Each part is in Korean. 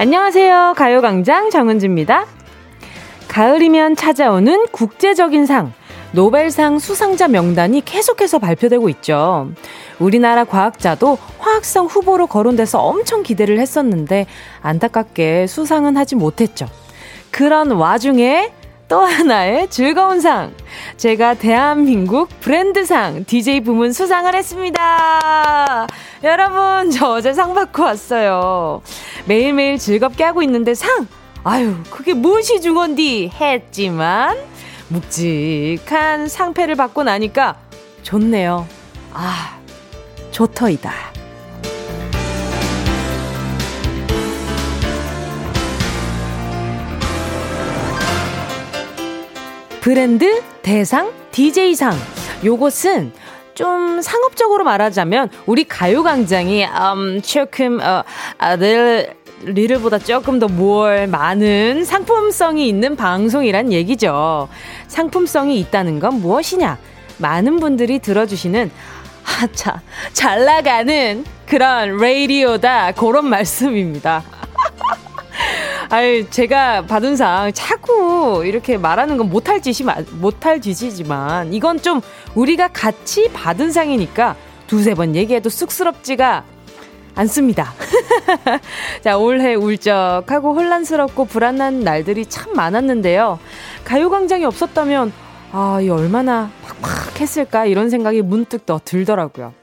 안녕하세요. 가요광장 정은지입니다. 가을이면 찾아오는 국제적인 상, 노벨상 수상자 명단이 계속해서 발표되고 있죠. 우리나라 과학자도 화학성 후보로 거론돼서 엄청 기대를 했었는데 안타깝게 수상은 하지 못했죠. 그런 와중에 또 하나의 즐거운 상. 제가 대한민국 브랜드상 DJ 부문 수상을 했습니다. 여러분, 저 어제 상 받고 왔어요. 매일매일 즐겁게 하고 있는데 상! 아유, 그게 무엇이 중원디? 했지만, 묵직한 상패를 받고 나니까 좋네요. 아, 좋터이다. 브랜드 대상 DJ상. 요것은 좀 상업적으로 말하자면 우리 가요광장이 음, 조금 어, 아들 리를보다 조금 더뭘 많은 상품성이 있는 방송이란 얘기죠. 상품성이 있다는 건 무엇이냐? 많은 분들이 들어주시는 하차 잘 나가는 그런 레이디오다 그런 말씀입니다. 아유, 제가 받은 상 자꾸 이렇게 말하는 건 못할 짓이, 못할 짓이지만 이건 좀 우리가 같이 받은 상이니까 두세 번 얘기해도 쑥스럽지가 않습니다. 자, 올해 울적하고 혼란스럽고 불안한 날들이 참 많았는데요. 가요광장이 없었다면, 아, 이 얼마나 팍팍 했을까 이런 생각이 문득 더 들더라고요.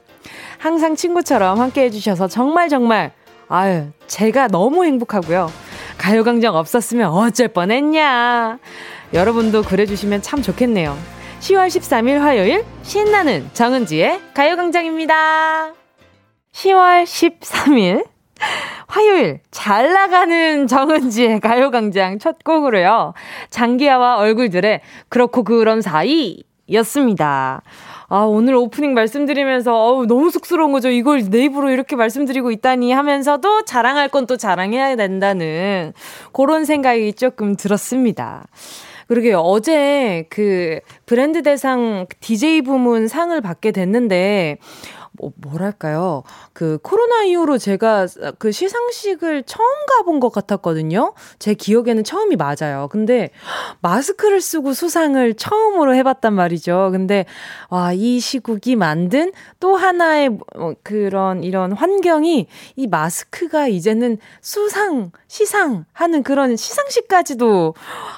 항상 친구처럼 함께 해주셔서 정말 정말, 아유, 제가 너무 행복하고요. 가요광장 없었으면 어쩔 뻔했냐. 여러분도 그래주시면 참 좋겠네요. 10월 13일 화요일 신나는 정은지의 가요광장입니다. 10월 13일 화요일 잘 나가는 정은지의 가요광장 첫 곡으로요. 장기하와 얼굴들의 그렇고 그런 사이 였습니다. 아, 오늘 오프닝 말씀드리면서, 어우, 너무 쑥스러운 거죠. 이걸 내 입으로 이렇게 말씀드리고 있다니 하면서도 자랑할 건 또 자랑해야 된다는 그런 생각이 조금 들었습니다. 그러게 어제 그 브랜드 대상 DJ 부문 상을 받게 됐는데, 뭐, 뭐랄까요. 그 코로나 이후로 제가 그 시상식을 처음 가본 것 같았거든요. 제 기억에는 처음이 맞아요. 근데 마스크를 쓰고 수상을 처음으로 해봤단 말이죠. 근데 와, 이 시국이 만든 또 하나의 뭐 그런 이런 환경이 이 마스크가 이제는 수상, 시상 하는 그런 시상식까지도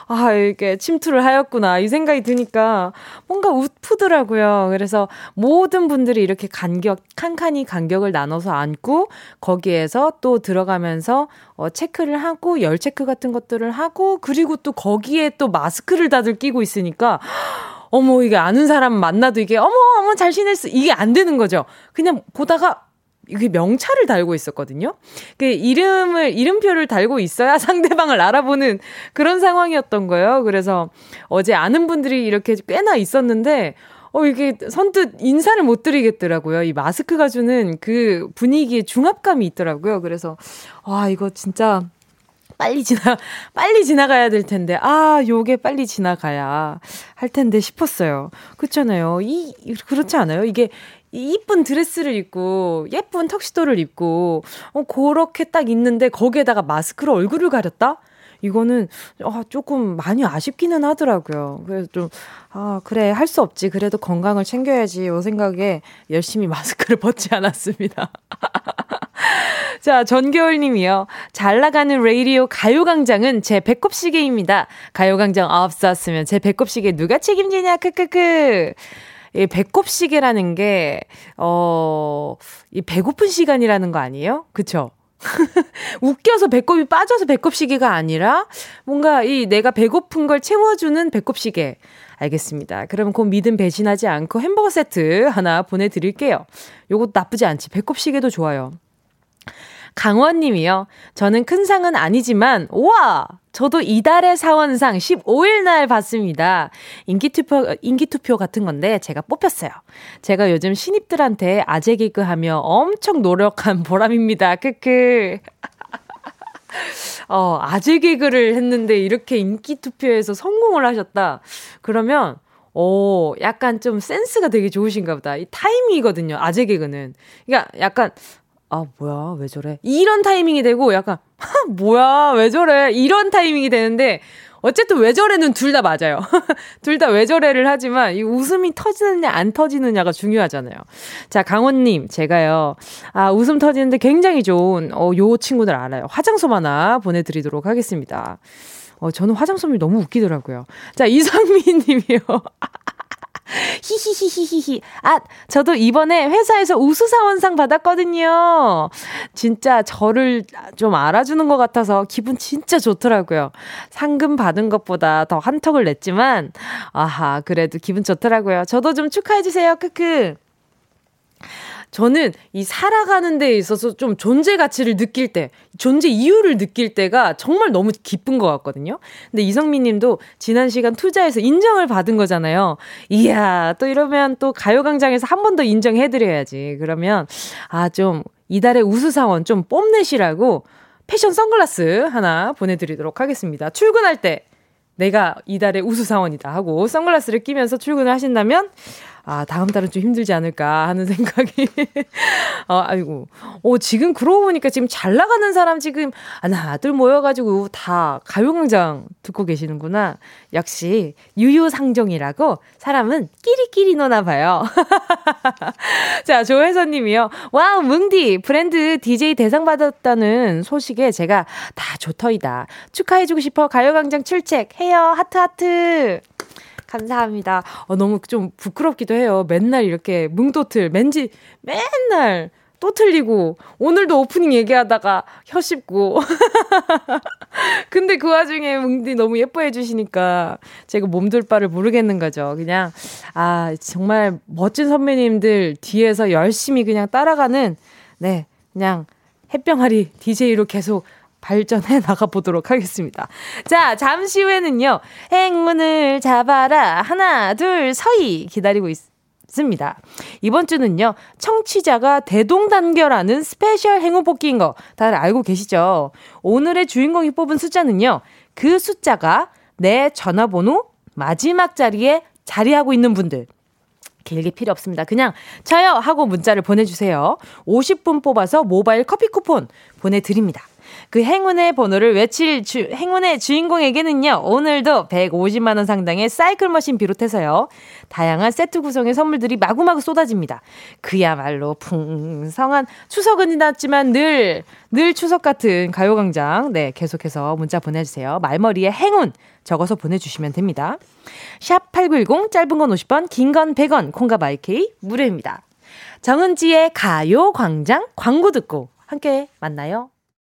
아, 이렇게 침투를 하였구나. 이 생각이 드니까 뭔가 웃프더라고요. 그래서 모든 분들이 이렇게 간격, 칸칸이 간격을 나눠서 앉고 거기에서 또 들어가면서 어, 체크를 하고 열 체크 같은 것들을 하고 그리고 또 거기에 또 마스크를 다들 끼고 있으니까 어머, 이게 아는 사람 만나도 이게 어머, 어머, 잘 지냈어. 이게 안 되는 거죠. 그냥 보다가 이게 명찰을 달고 있었거든요. 그 이름을 이름표를 달고 있어야 상대방을 알아보는 그런 상황이었던 거예요. 그래서 어제 아는 분들이 이렇게 꽤나 있었는데 어 이게 선뜻 인사를 못 드리겠더라고요. 이 마스크가 주는 그 분위기의 중압감이 있더라고요. 그래서 와 이거 진짜 빨리 지나, 빨리 지나가야 될 텐데, 아, 요게 빨리 지나가야 할 텐데 싶었어요. 그렇잖아요. 이, 그렇지 않아요? 이게 이쁜 드레스를 입고 예쁜 턱시도를 입고 어 그렇게 딱 있는데 거기에다가 마스크로 얼굴을 가렸다? 이거는 어, 조금 많이 아쉽기는 하더라고요. 그래서 좀, 아, 그래, 할 수 없지. 그래도 건강을 챙겨야지. 요 생각에 열심히 마스크를 벗지 않았습니다. 자, 전겨울 님이요. 잘 나가는 레이디오 가요광장은 제 배꼽 시계입니다. 가요광장 없었으면 제 배꼽 시계 누가 책임지냐, 크크크. 이 배꼽 시계라는 게, 어, 이 배고픈 시간이라는 거 아니에요? 그쵸? 웃겨서 배꼽이 빠져서 배꼽 시계가 아니라 뭔가 이 내가 배고픈 걸 채워주는 배꼽 시계. 알겠습니다. 그럼 그 믿음 배신하지 않고 햄버거 세트 하나 보내드릴게요. 요것도 나쁘지 않지. 배꼽 시계도 좋아요. 강원 님이요. 저는 큰 상은 아니지만, 우와! 저도 이달의 사원상 15일 날 받습니다. 인기투표, 인기투표 같은 건데 제가 뽑혔어요. 제가 요즘 신입들한테 아재 개그 하며 엄청 노력한 보람입니다. 크크. 어, 아재 개그를 했는데 이렇게 인기 투표에서 성공을 하셨다. 그러면, 오, 약간 좀 센스가 되게 좋으신가 보다. 이 타이밍이거든요, 아재 개그는. 그러니까 약간, 아, 뭐야, 왜 저래? 이런 타이밍이 되고 약간, 뭐야, 왜 저래? 이런 타이밍이 되는데, 어쨌든 왜 저래는 둘 다 맞아요. 둘 다 왜 저래를 하지만 이 웃음이 터지느냐 안 터지느냐가 중요하잖아요. 자, 강원님, 제가요. 아, 웃음 터지는데 굉장히 좋은, 어, 요 친구들 알아요. 화장솜 하나 보내드리도록 하겠습니다. 어, 저는 화장솜이 너무 웃기더라고요. 자, 이상미 님이요. 히히히히히히. 아, 저도 이번에 회사에서 우수사원상 받았거든요. 진짜 저를 좀 알아주는 것 같아서 기분 진짜 좋더라고요. 상금 받은 것보다 더 한턱을 냈지만, 아하, 그래도 기분 좋더라고요. 저도 좀 축하해주세요. 크크. 저는 이 살아가는 데 있어서 좀 존재 가치를 느낄 때, 존재 이유를 느낄 때가 정말 너무 기쁜 것 같거든요. 근데 이성민 님도 지난 시간 투자해서 인정을 받은 거잖아요. 이야, 또 이러면 또 가요광장에서 한 번 더 인정해드려야지. 그러면, 아, 좀, 이달의 우수사원 좀 뽐내시라고 패션 선글라스 하나 보내드리도록 하겠습니다. 출근할 때 내가 이달의 우수사원이다 하고 선글라스를 끼면서 출근을 하신다면 아, 다음 달은 좀 힘들지 않을까 하는 생각이. 어, 아이고. 어, 지금 그러고 보니까 지금 잘 나가는 사람 지금 하나, 둘 모여가지고 다 가요광장 듣고 계시는구나. 역시 유유상종이라고 사람은 끼리끼리 노나 봐요. 자, 조혜선 님이요. 와우, 뭉디, 브랜드 DJ 대상 받았다는 소식에 제가 다 좋더이다. 축하해주고 싶어 가요광장 출첵 해요. 하트하트. 감사합니다. 어, 너무 좀 부끄럽기도 해요. 맨날 이렇게 뭉도틀, 맨지, 맨날 또 틀리고, 오늘도 오프닝 얘기하다가 혀 씹고. 근데 그 와중에 뭉디 너무 예뻐해 주시니까 제가 몸둘 바를 모르겠는 거죠. 그냥, 아, 정말 멋진 선배님들 뒤에서 열심히 그냥 따라가는, 네, 그냥 햇병아리 DJ로 계속 발전해 나가보도록 하겠습니다. 자, 잠시 후에는요, 행운을 잡아라. 하나, 둘, 서희 기다리고 있, 습니다. 이번 주는요, 청취자가 대동단결하는 스페셜 행운 뽑기인 거 다들 알고 계시죠? 오늘의 주인공이 뽑은 숫자는요, 그 숫자가 내 전화번호 마지막 자리에 자리하고 있는 분들. 길게 필요 없습니다. 그냥 저요! 하고 문자를 보내주세요. 50분 뽑아서 모바일 커피 쿠폰 보내드립니다. 그 행운의 번호를 외칠 주, 행운의 주인공에게는요, 오늘도 150만원 상당의 사이클 머신 비롯해서요, 다양한 세트 구성의 선물들이 마구마구 쏟아집니다. 그야말로 풍성한 추석은 지났지만 늘, 늘 추석 같은 가요광장, 네, 계속해서 문자 보내주세요. 말머리에 행운 적어서 보내주시면 됩니다. 샵 8910, 짧은 건 50원, 긴 건 100원, 콩과 마이케이 무료입니다. 정은지의 가요광장 광고 듣고 함께 만나요.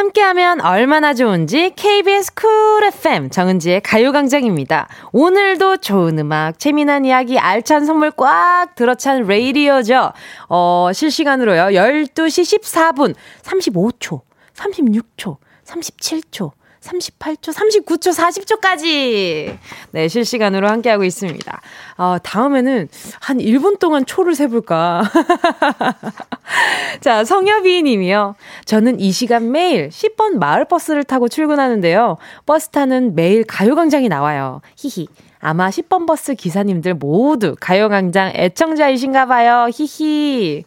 함께하면 얼마나 좋은지 KBS 쿨 FM 정은지의 가요광장입니다. 오늘도 좋은 음악, 재미난 이야기, 알찬 선물 꽉 들어찬 radio죠. 어, 실시간으로요. 12시 14분 35초, 36초, 37초, 38초, 39초, 40초까지. 네, 실시간으로 함께하고 있습니다. 어, 다음에는 한 1분 동안 초를 세볼까. 자, 성여비 님이요. 저는 이 시간 매일 10번 마을버스를 타고 출근하는데요. 버스 타는 매일 가요광장이 나와요. 히히. 아마 10번 버스 기사님들 모두 가요광장 애청자이신가 봐요. 히히.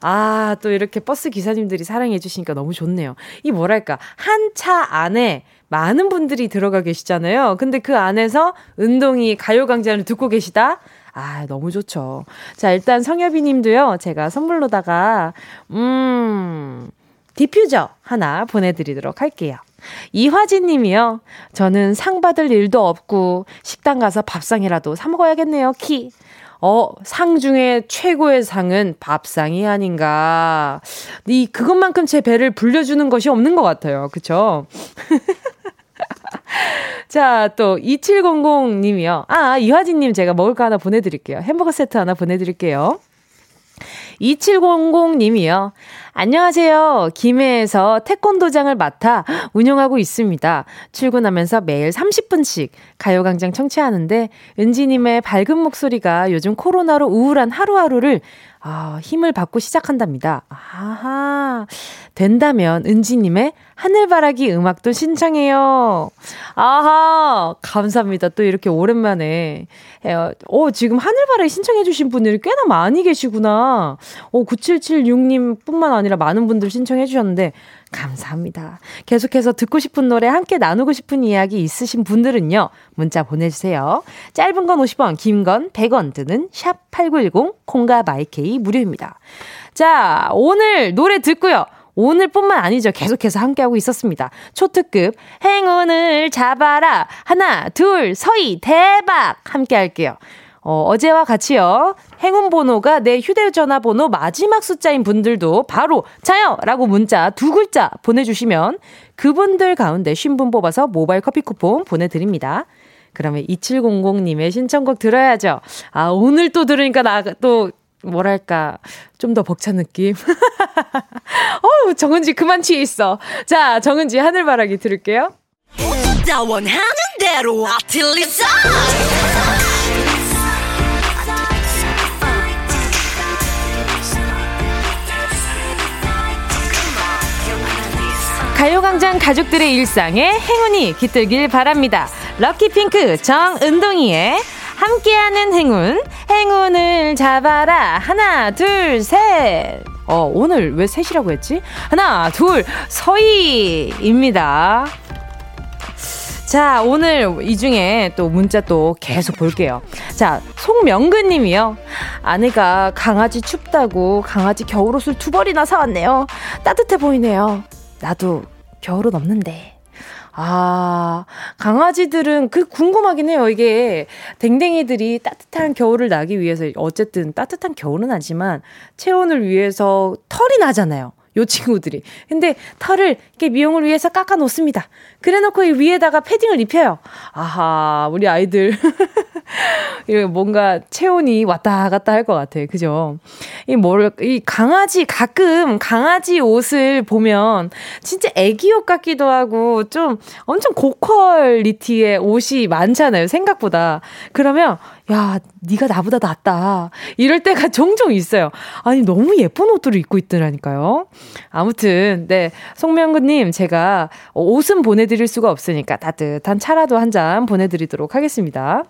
아, 또 이렇게 버스 기사님들이 사랑해 주시니까 너무 좋네요. 이 뭐랄까, 한 차 안에 많은 분들이 들어가 계시잖아요. 근데 그 안에서 뭉디의 가요광장을 듣고 계시다? 아, 너무 좋죠. 자, 일단 성엽이 님도요, 제가 선물로다가, 음, 디퓨저 하나 보내드리도록 할게요. 이화진 님이요. 저는 상 받을 일도 없고, 식당 가서 밥상이라도 사먹어야겠네요, 키. 어, 상 중에 최고의 상은 밥상이 아닌가. 이, 그것만큼 제 배를 불려주는 것이 없는 것 같아요. 그쵸? 자, 또, 2700님이요. 아, 이화진 님 제가 먹을 거 하나 보내 드릴게요. 햄버거 세트 하나 보내 드릴게요. 2700님이요. 안녕하세요. 김해에서 태권도장을 맡아 운영하고 있습니다. 출근하면서 매일 30분씩 가요광장 청취하는데 은지님의 밝은 목소리가 요즘 코로나로 우울한 하루하루를 아, 힘을 받고 시작한답니다. 아하. 된다면 은지님의 하늘바라기 음악도 신청해요. 아하. 감사합니다. 또 이렇게 오랜만에. 어, 지금 하늘바라기 신청해주신 분들이 꽤나 많이 계시구나. 어, 9776님 뿐만 아니라 많은 분들 신청해주셨는데, 감사합니다. 계속해서 듣고 싶은 노래 함께 나누고 싶은 이야기 있으신 분들은요. 문자 보내주세요. 짧은 건 50원, 긴 건 100원 드는 샵 8910 콩과 마이케이 무료입니다. 자, 오늘 노래 듣고요. 오늘뿐만 아니죠. 계속해서 함께하고 있었습니다. 초특급 행운을 잡아라. 하나, 둘, 서희 대박 함께 할게요. 어, 어제와 같이요. 행운 번호가 내 휴대전화 번호 마지막 숫자인 분들도 바로 자요! 라고 문자 두 글자 보내주시면 그분들 가운데 쉰분 뽑아서 모바일 커피 쿠폰 보내드립니다. 그러면 2700님의 신청곡 들어야죠. 아, 오늘 또 들으니까 나 또, 뭐랄까, 좀 더 벅찬 느낌. 어우, 정은지 그만 취해 있어. 자, 정은지 하늘바라기 들을게요. 가요광장 가족들의 일상에 행운이 깃들길 바랍니다. 럭키핑크 정은동이의 함께하는 행운, 행운을 잡아라. 하나, 둘, 셋. 어, 오늘 왜 셋이라고 했지? 하나, 둘, 서희입니다. 자, 오늘 이 중에 또 문자 또 계속 볼게요. 자, 송명근 님이요. 아내가 강아지 춥다고 강아지 겨울옷을 두 벌이나 사왔네요. 따뜻해 보이네요. 나도 겨울은 없는데. 아, 강아지들은 그 궁금하긴 해요. 이게 댕댕이들이 따뜻한 겨울을 나기 위해서 어쨌든 따뜻한 겨울은 아니지만 체온을 위해서 털이 나잖아요. 요 친구들이. 근데 털을 이렇게 미용을 위해서 깎아 놓습니다. 그래 놓고 이 위에다가 패딩을 입혀요. 아하, 우리 아이들. 뭔가 체온이 왔다 갔다 할 것 같아. 그죠? 이 뭘, 이 강아지, 가끔 강아지 옷을 보면 진짜 애기 옷 같기도 하고 좀 엄청 고퀄리티의 옷이 많잖아요. 생각보다. 그러면 야, 네가 나보다 낫다. 이럴 때가 종종 있어요. 아니, 너무 예쁜 옷들을 입고 있더라니까요. 아무튼, 네. 송명근님, 제가 옷은 보내드릴 수가 없으니까 따뜻한 차라도 한 잔 보내드리도록 하겠습니다.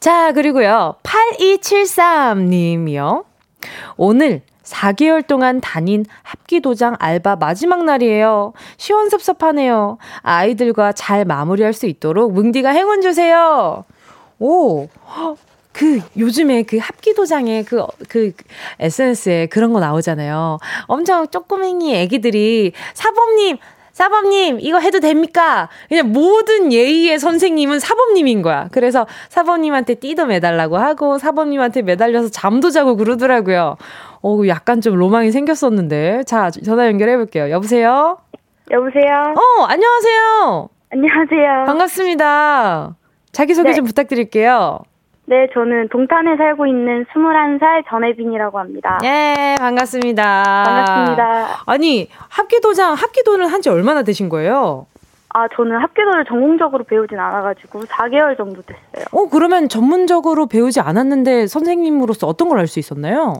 자, 그리고요. 8273님이요. 오늘 4개월 동안 다닌 합기도장 알바 마지막 날이에요. 시원섭섭하네요. 아이들과 잘 마무리할 수 있도록 뭉디가 행운 주세요. 오, 그 요즘에 그 합기도장에 그, 그 SNS에 그런 거 나오잖아요. 엄청 쪼꼬맹이 애기들이 사범님, 사범님, 이거 해도 됩니까? 그냥 모든 예의의 선생님은 사범님인 거야. 그래서 사범님한테 띠도 매달라고 하고, 사범님한테 매달려서 잠도 자고 그러더라고요. 어, 약간 좀 로망이 생겼었는데. 자, 전화 연결해볼게요. 여보세요? 여보세요? 어, 안녕하세요. 안녕하세요. 반갑습니다. 자기소개 네. 좀 부탁드릴게요. 네, 저는 동탄에 살고 있는 21살 전혜빈이라고 합니다. 예, 반갑습니다. 반갑습니다. 아니, 합기도장, 합기도는 한지 얼마나 되신 거예요? 아, 저는 합기도를 전공적으로 배우진 않아가지고 4개월 정도 됐어요. 어, 그러면 전문적으로 배우지 않았는데 선생님으로서 어떤 걸 알 수 있었나요?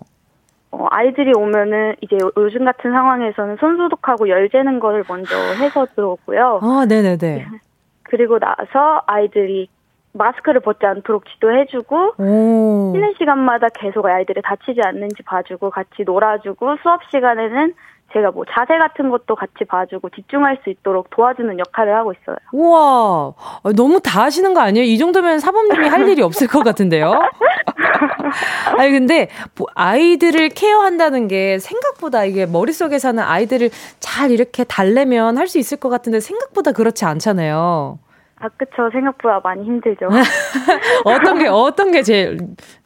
어, 아이들이 오면은 이제 요즘 같은 상황에서는 손 소독하고 열 재는 거를 먼저 해서 들어오고요. 아, 네네네. 그리고 나서 아이들이 마스크를 벗지 않도록 지도해주고 오. 쉬는 시간마다 계속 아이들이 다치지 않는지 봐주고 같이 놀아주고 수업 시간에는 제가 뭐 자세 같은 것도 같이 봐주고 집중할 수 있도록 도와주는 역할을 하고 있어요. 우와, 너무 다 하시는 거 아니에요? 이 정도면 사범님이 할 일이 없을 것 같은데요? 아니, 근데 아이들을 케어한다는 게 생각보다 이게 머릿속에 사는 아이들을 잘 이렇게 달래면 할 수 있을 것 같은데 생각보다 그렇지 않잖아요. 아, 그쵸. 생각보다 많이 힘들죠. 어떤 게, 어떤 게 제일,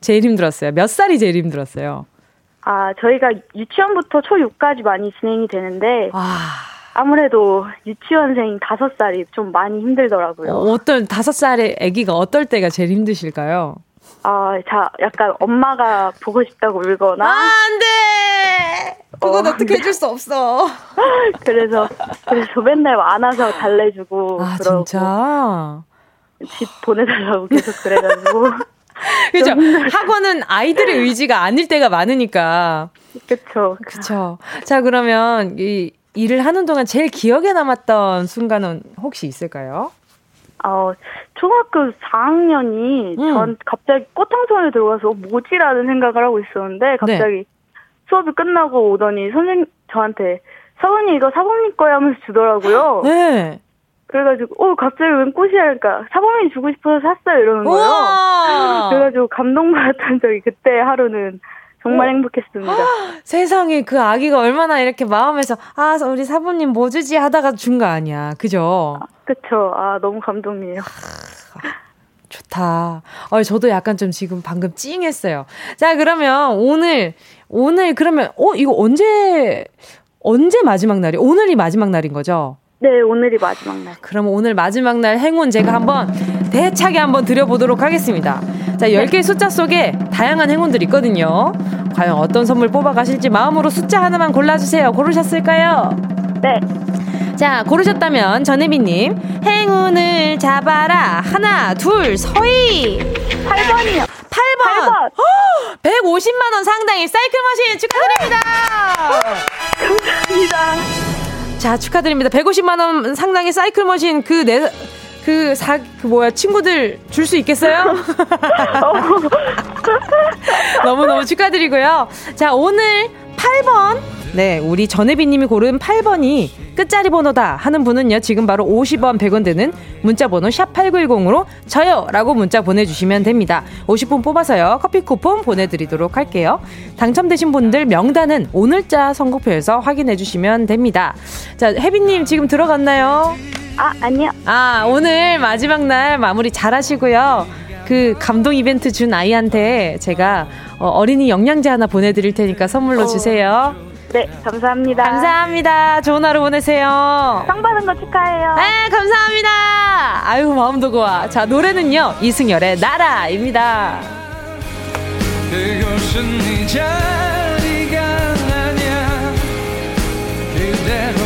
제일 힘들었어요? 몇 살이 제일 힘들었어요? 아, 저희가 유치원부터 초6까지 많이 진행이 되는데, 아. 아무래도 유치원생 다섯 살이 좀 많이 힘들더라고요. 어, 떤 다섯 살의 아기가 어떨 때가 제일 힘드실까요? 아, 자, 약간 엄마가 보고 싶다고 울거나. 아, 안 돼! 그건 어, 떻게 해줄 수 없어. 그래서 그래서 맨날 안아서 달래주고 아 그러고 진짜 집 보내달라고 계속 그래가지고. 그죠. 학원은 아이들의 의지가 아닐 때가 많으니까. 그쵸. 그쵸. 자, 그러면 이 일을 하는 동안 제일 기억에 남았던 순간은 혹시 있을까요? 어, 초등학교 4학년이 음. 전 갑자기 꽃향송에 들어가서 뭐지라는 생각을 하고 있었는데 갑자기 네. 수업이 끝나고 오더니 선생님 저한테 서은이 이거 사범님 거야 하면서 주더라고요. 네. 그래가지고 어 갑자기 웬 꽃이야 그러니까 사범이 주고 싶어서 샀어요 이러는 거예요. 그래가지고 감동받았던 적이 그때 하루는 정말 어. 행복했습니다. 세상에 그 아기가 얼마나 이렇게 마음에서 아 우리 사부님 뭐 주지 하다가 준 거 아니야, 그죠? 아, 그쵸. 아 너무 감동이에요. 좋다. 어, 저도 약간 좀 지금 방금 찡했어요. 자 그러면 오늘 오늘 그러면 어 이거 언제 언제 마지막 날이? 오늘이 마지막 날인 거죠? 네, 오늘이 마지막 날. 그럼 오늘 마지막 날 행운 제가 한번 대차게 한번 드려보도록 하겠습니다. 자, 10개의 숫자 속에 다양한 행운들이 있거든요. 과연 어떤 선물 뽑아가실지 마음으로 숫자 하나만 골라주세요. 고르셨을까요? 네. 자, 고르셨다면 전혜미님, 행운을 잡아라. 하나, 둘, 서희. 8번이요. 8번. 8번. 150만 원 상당의 사이클 머신 축하드립니다. 감사합니다. 자, 축하드립니다. 150만 원 상당의 사이클 머신 그 네, 그 사, 그 뭐야, 친구들 줄 수 있겠어요? 너무너무 축하드리고요. 자, 오늘 8번. 네, 우리 전혜비님이 고른 8번이 끝자리 번호다 하는 분은요, 지금 바로 50원, 100원 되는 문자번호 샵8910으로 저요! 라고 문자 보내주시면 됩니다. 50분 뽑아서요, 커피 쿠폰 보내드리도록 할게요. 당첨되신 분들 명단은 오늘자 선곡표에서 확인해 주시면 됩니다. 자, 혜비님 지금 들어갔나요? 아, 아니요. 아, 오늘 마지막 날 마무리 잘 하시고요. 그 감동 이벤트 준 아이한테 제가 어, 린이 영양제 하나 보내드릴 테니까 선물로 어. 주세요. 네, 감사합니다. 감사합니다. 좋은 하루 보내세요. 상 받은 거 축하해요. 네, 감사합니다. 아유, 마음도 고와. 자, 노래는요, 이승열의 나라입니다. 그곳은 네 자리가 아냐 그대로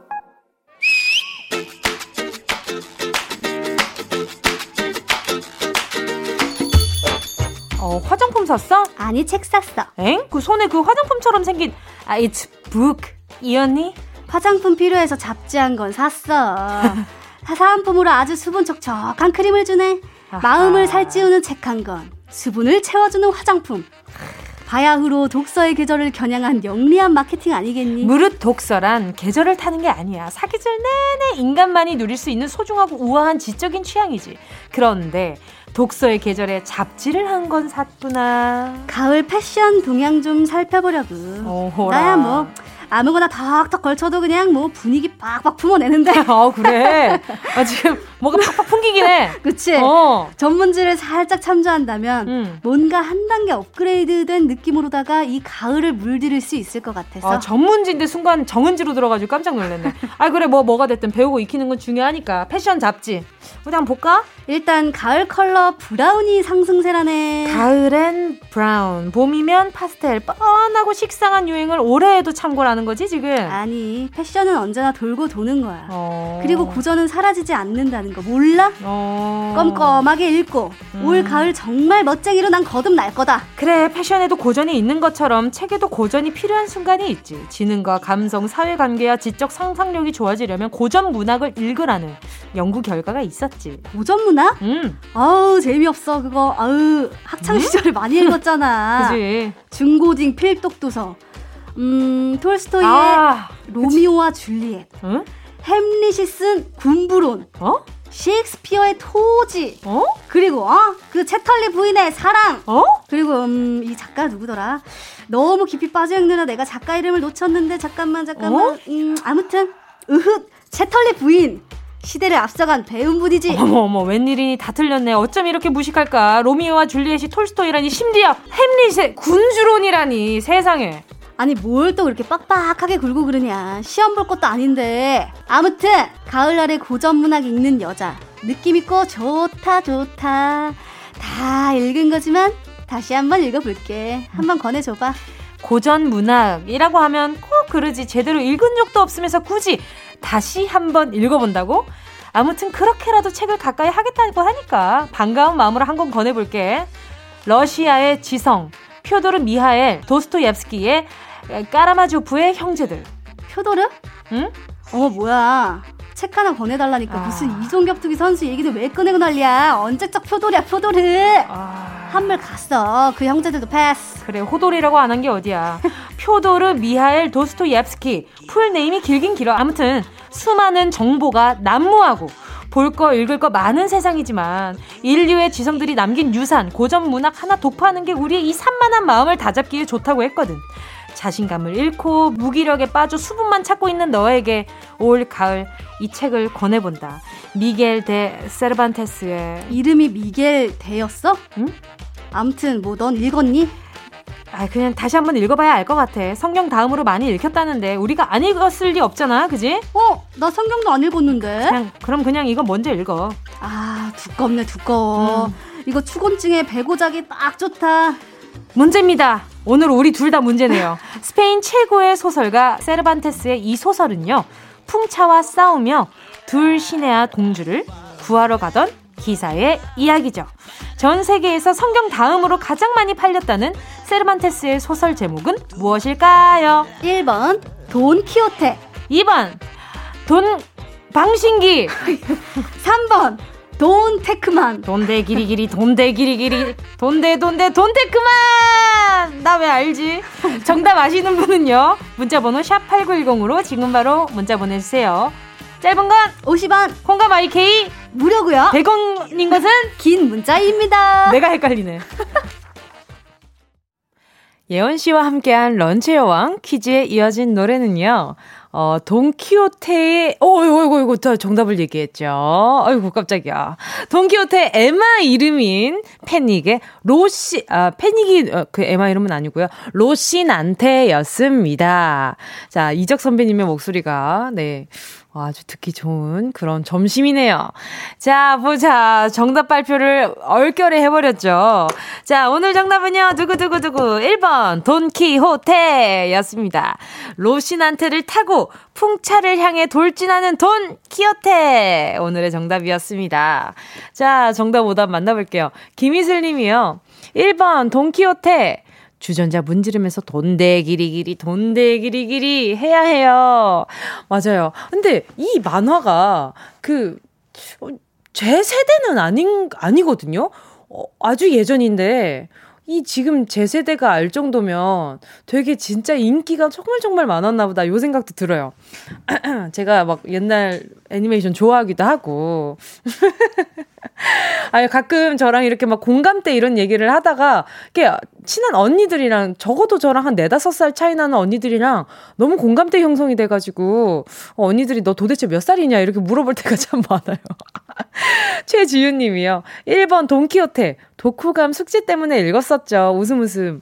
어, 화장품 샀어? 아니, 책 샀어. 엥? 그 손에 그 화장품처럼 생긴, 아, it's book. 이 언니? 화장품 필요해서 잡지한 건 샀어. 사은품으로 아주 수분 촉촉한 크림을 주네. 아하. 마음을 살찌우는 책 한 권. 수분을 채워주는 화장품. 바야흐로 독서의 계절을 겨냥한 영리한 마케팅 아니겠니? 무릇 독서란 계절을 타는 게 아니야. 사계절 내내 인간만이 누릴 수 있는 소중하고 우아한 지적인 취향이지. 그런데 독서의 계절에 잡지를 한건 샀구나. 가을 패션 동향 좀 살펴보려고. 어호라. 나야 뭐 아무거나 탁탁 걸쳐도 그냥 뭐 분위기 빡빡 품어내는데. 어, 그래. 아, 지금 뭐가 팍팍 풍기긴 해. 그치? 어. 전문지를 살짝 참조한다면 음. 뭔가 한 단계 업그레이드된 느낌으로다가 이 가을을 물들일 수 있을 것 같아서. 아, 전문지인데 순간 정은지로 들어가지고 깜짝 놀랐네. 아, 그래. 뭐, 뭐가 됐든 배우고 익히는 건 중요하니까. 패션 잡지. 어디 한번 볼까? 일단 가을 컬러 브라운이 상승세라네. 가을엔 브라운. 봄이면 파스텔. 뻔하고 식상한 유행을 올해에도 참고하는 말하는 거지 지금? 아니 패션은 언제나 돌고 도는 거야. 어... 그리고 고전은 사라지지 않는다는 거 몰라? 어... 껌껌하게 읽고 음... 올 가을 정말 멋쟁이로 난 거듭날 거다. 그래 패션에도 고전이 있는 것처럼 책에도 고전이 필요한 순간이 있지. 지능과 감성, 사회관계와 지적 상상력이 좋아지려면 고전 문학을 읽으라는 연구 결과가 있었지. 고전 문학? 음. 아우 재미없어 그거. 아우 학창 시절에 음? 많이 읽었잖아. 그지. 중고딩 필독 도서. 음 톨스토이의 아, 로미오와 줄리엣. 응? 햄릿이 쓴 군부론. 어? 셰익스피어의 토지. 어? 그리고 어? 그 채털리 부인의 사랑. 어? 그리고 음, 이 작가 누구더라? 너무 깊이 빠져 읽느라 내가 작가 이름을 놓쳤는데 잠깐만 잠깐만. 어? 음, 아무튼 으흑 채털리 부인. 시대를 앞서간 배운분이지. 어머 어머 웬일이니 다 틀렸네. 어쩜 이렇게 무식할까? 로미오와 줄리엣이 톨스토이라니 심지어 햄릿의 군주론이라니 세상에. 아니 뭘 또 그렇게 빡빡하게 굴고 그러냐. 시험 볼 것도 아닌데. 아무튼 가을날에 고전 문학 읽는 여자. 느낌 있고 좋다 좋다. 다 읽은 거지만 다시 한번 읽어볼게. 한번 권해줘봐. 고전 문학이라고 하면 꼭 그러지 제대로 읽은 적도 없으면서 굳이 다시 한번 읽어본다고? 아무튼 그렇게라도 책을 가까이 하겠다고 하니까 반가운 마음으로 한 권 권해볼게. 러시아의 지성, 표도르 미하엘, 도스토옙스키의 까라마조프의 형제들. 표도르? 응? 어 뭐야. 책 하나 권해달라니까 아. 무슨 이종격투기 선수 얘기도 왜 꺼내고 난리야. 언제적 표도리야 표도르. 아. 한물 갔어. 그 형제들도 패스. 그래 호돌이라고 안 한 게 어디야. 표도르 미하엘 도스토옙스키 full name이 길긴 길어. 아무튼 수많은 정보가 난무하고 볼 거 읽을 거 많은 세상이지만 인류의 지성들이 남긴 유산 고전 문학 하나 독파하는 게 우리의 이 산만한 마음을 다잡기에 좋다고 했거든. 자신감을 잃고 무기력에 빠져 수분만 찾고 있는 너에게 올 가을 이 책을 권해본다. 미겔 데 세르반테스의 이름이 미겔 데였어? 응? 암튼 뭐 넌 읽었니? 아 그냥 다시 한번 읽어봐야 알 것 같아. 성경 다음으로 많이 읽혔다는데 우리가 안 읽었을 리 없잖아, 그지? 어, 나 성경도 안 읽었는데. 그냥 그럼 그냥 이거 먼저 읽어. 아 두껍네 두꺼워. 음. 이거 추곤증에 배고작이 딱 좋다. 문제입니다. 오늘 우리 둘 다 문제네요. 스페인 최고의 소설가 세르반테스의 이 소설은요. 풍차와 싸우며 둘 시내아 공주를 구하러 가던 기사의 이야기죠. 전 세계에서 성경 다음으로 가장 많이 팔렸다는 세르반테스의 소설 제목은 무엇일까요? 1번 돈 키호테 2번 돈 방신기 3번 돈 테크만. 돈대 기리기리 돈대 기리기리 돈대 돈대 돈 테크만. 나 왜 알지? 정답 아시는 분은요. 문자번호 샵 #8910으로 지금 바로 문자 보내주세요. 짧은 건 50원, 콩감 IK 무료고요. 100원인 것은 긴 문자입니다. 내가 헷갈리네. 예원 씨와 함께한 런치 여왕 퀴즈에 이어진 노래는요. 어, 돈키호테의, 어이구, 어이구, 어이구, 저 정답을 얘기했죠. 아이고, 깜짝이야. 돈키호테 에마 이름인 패닉의 로시, 아, 패닉이, 어, 그 에마 이름은 아니고요. 로시난테였습니다. 자, 이적 선배님의 목소리가, 네. 아주 듣기 좋은 그런 점심이네요. 자, 보자. 정답 발표를 얼결에 해버렸죠. 자, 오늘 정답은요, 두구두구두구. 1번, 돈키호테 였습니다. 로신한테를 타고 풍차를 향해 돌진하는 돈 키호테. 오늘의 정답이었습니다. 자, 정답 오답 만나볼게요. 김희슬 님이요. 1번, 돈키호테. 주전자 문지르면서 돈대 기리기리 돈대 기리기리 해야 해요. 맞아요. 근데 이 만화가 그 제 세대는 아닌 아니거든요. 어, 아주 예전인데 이 지금 제 세대가 알 정도면 되게 진짜 인기가 정말 정말 많았나 보다 요 생각도 들어요. 제가 막 옛날 애니메이션 좋아하기도 하고. 아니, 가끔 저랑 이렇게 막 공감대 이런 얘기를 하다가, 이렇게 친한 언니들이랑, 적어도 저랑 한 네다섯 살 차이 나는 언니들이랑 너무 공감대 형성이 돼가지고, 어, 언니들이 너 도대체 몇 살이냐? 이렇게 물어볼 때가 참 많아요. 최지윤 님이요. 1번 돈키호테. 독후감 숙제 때문에 읽었었죠. 웃음 웃음.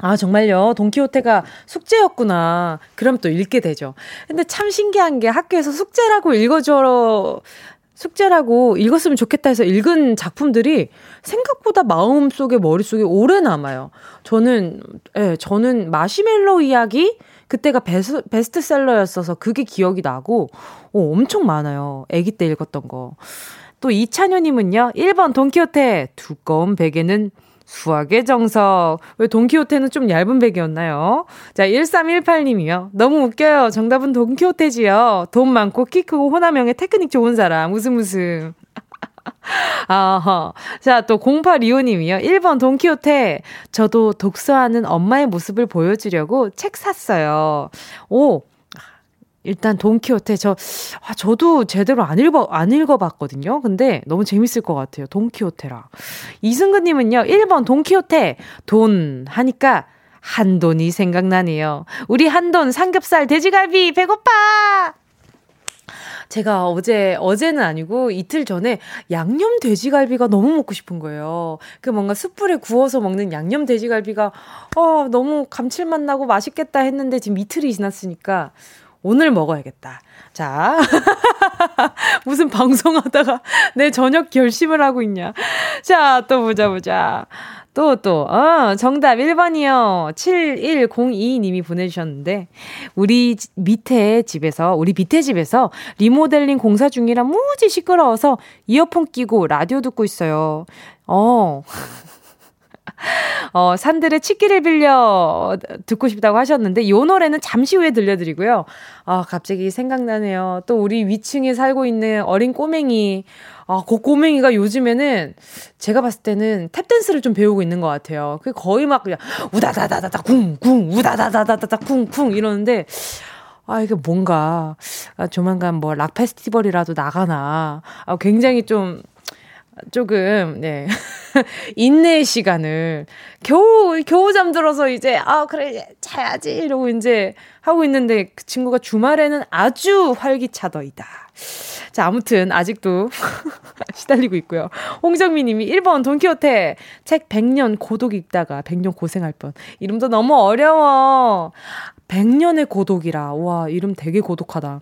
아, 정말요? 돈키호테가 숙제였구나. 그럼 또 읽게 되죠. 근데 참 신기한 게 학교에서 숙제라고 읽어줘, 숙제라고 읽었으면 좋겠다 해서 읽은 작품들이 생각보다 마음속에, 머릿속에 오래 남아요. 저는, 예, 저는 마시멜로 이야기, 그때가 베스, 베스트셀러였어서 그게 기억이 나고, 오, 엄청 많아요. 아기 때 읽었던 거. 또 이찬효님은요, 1번 돈키호테, 두꺼운 베개는 수학의 정석. 왜 돈키호테는 좀 얇은 베개였나요? 자, 1318님이요. 너무 웃겨요. 정답은 돈키호테지요. 돈 많고 키 크고 호남형의 테크닉 좋은 사람. 웃음 웃음. 아하. 자, 또 0825님이요. 1번 돈키호테. 저도 독서하는 엄마의 모습을 보여주려고 책 샀어요. 오, 일단 돈키호테 저 아, 저도 제대로 안 읽어 안 읽어봤거든요. 근데 너무 재밌을 것 같아요. 돈키호테라. 이승근님은요. 1번 돈키호테 돈 하니까 한돈이 생각나네요. 우리 한돈 삼겹살 돼지갈비 배고파. 제가 어제, 어제는 아니고 이틀 전에 양념 돼지갈비가 너무 먹고 싶은 거예요. 그 뭔가 숯불에 구워서 먹는 양념 돼지갈비가, 어, 너무 감칠맛 나고 맛있겠다 했는데 지금 이틀이 지났으니까 오늘 먹어야겠다. 자. 무슨 방송하다가 내 저녁 결심을 하고 있냐. 자, 또 보자, 보자. 또, 또, 어, 정답 1번이요. 7102님이 보내주셨는데, 우리 밑에 집에서, 우리 밑에 집에서 리모델링 공사 중이라 무지 시끄러워서 이어폰 끼고 라디오 듣고 있어요. 어. 어, 산들의 치기를 빌려 듣고 싶다고 하셨는데, 요 노래는 잠시 후에 들려드리고요. 아, 갑자기 생각나네요. 또 우리 위층에 살고 있는 어린 꼬맹이, 아, 그 꼬맹이가 요즘에는 제가 봤을 때는 탭댄스를 좀 배우고 있는 것 같아요. 그 거의 막 그냥 우다다다다다 쿵쿵, 우다다다다다 쿵쿵 이러는데, 아, 이게 뭔가, 아, 조만간 뭐 락 페스티벌이라도 나가나. 아, 굉장히 좀, 조금, 네. 인내의 시간을 겨우, 겨우 잠들어서 이제, 아, 그래, 자야지. 이러고 이제 하고 있는데 그 친구가 주말에는 아주 활기차더이다. 자, 아무튼 아직도 시달리고 있고요. 홍정미 님이 1번 돈키호테 책 100년 고독 읽다가 100년 고생할 뻔. 이름도 너무 어려워. 100년의 고독이라. 와, 이름 되게 고독하다.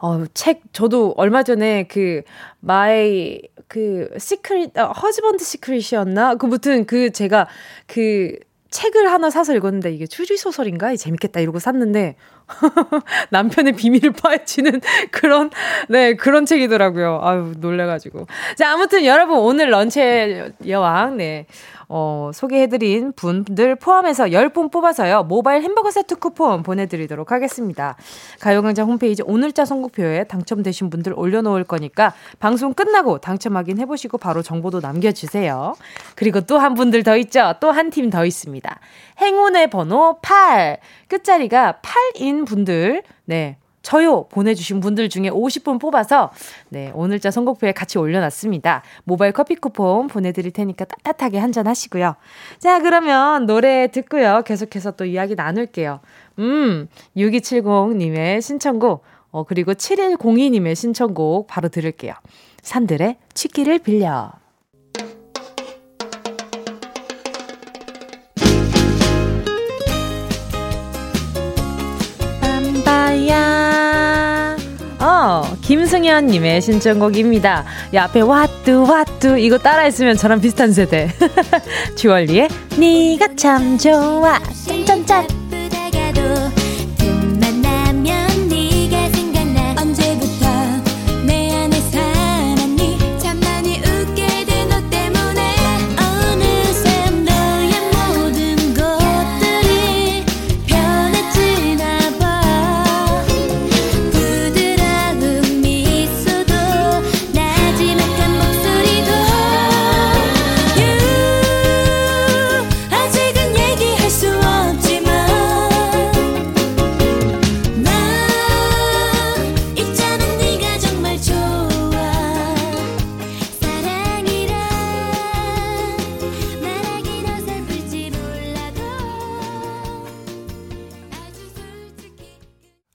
어, 책, 저도 얼마 전에 그, my, 그, secret, 어, husband secret이었나? 그, 무튼 그, 제가 그, 책을 하나 사서 읽었는데 이게 추리소설인가? 재밌겠다 이러고 샀는데 남편의 비밀을 파헤치는 그런 네 그런 책이더라고요. 아유 놀래가지고 자 아무튼 여러분 오늘 런치의 여왕 네 어, 소개해드린 분들 포함해서 10분 뽑아서요. 모바일 햄버거 세트 쿠폰 보내드리도록 하겠습니다. 가요광장 홈페이지 오늘자 선곡표에 당첨되신 분들 올려놓을 거니까 방송 끝나고 당첨 확인해보시고 바로 정보도 남겨주세요. 그리고 또 한 분들 더 있죠. 또 한 팀 더 있습니다. 행운의 번호 8. 끝자리가 8인 분들. 네. 저요 보내주신 분들 중에 50분 뽑아서 네 오늘자 선곡표에 같이 올려놨습니다. 모바일 커피 쿠폰 보내드릴 테니까 따뜻하게 한잔 하시고요. 자 그러면 노래 듣고요. 계속해서 또 이야기 나눌게요. 음 6270님의 신청곡 어 그리고 7102님의 신청곡 바로 들을게요. 산들의 취기를 빌려. 김승현님의 신청곡입니다. 야, 앞에 왓뚜, 왓뚜. 이거 따라했으면 저랑 비슷한 세대. 주얼리의 니가 참 좋아. 짠짠짠.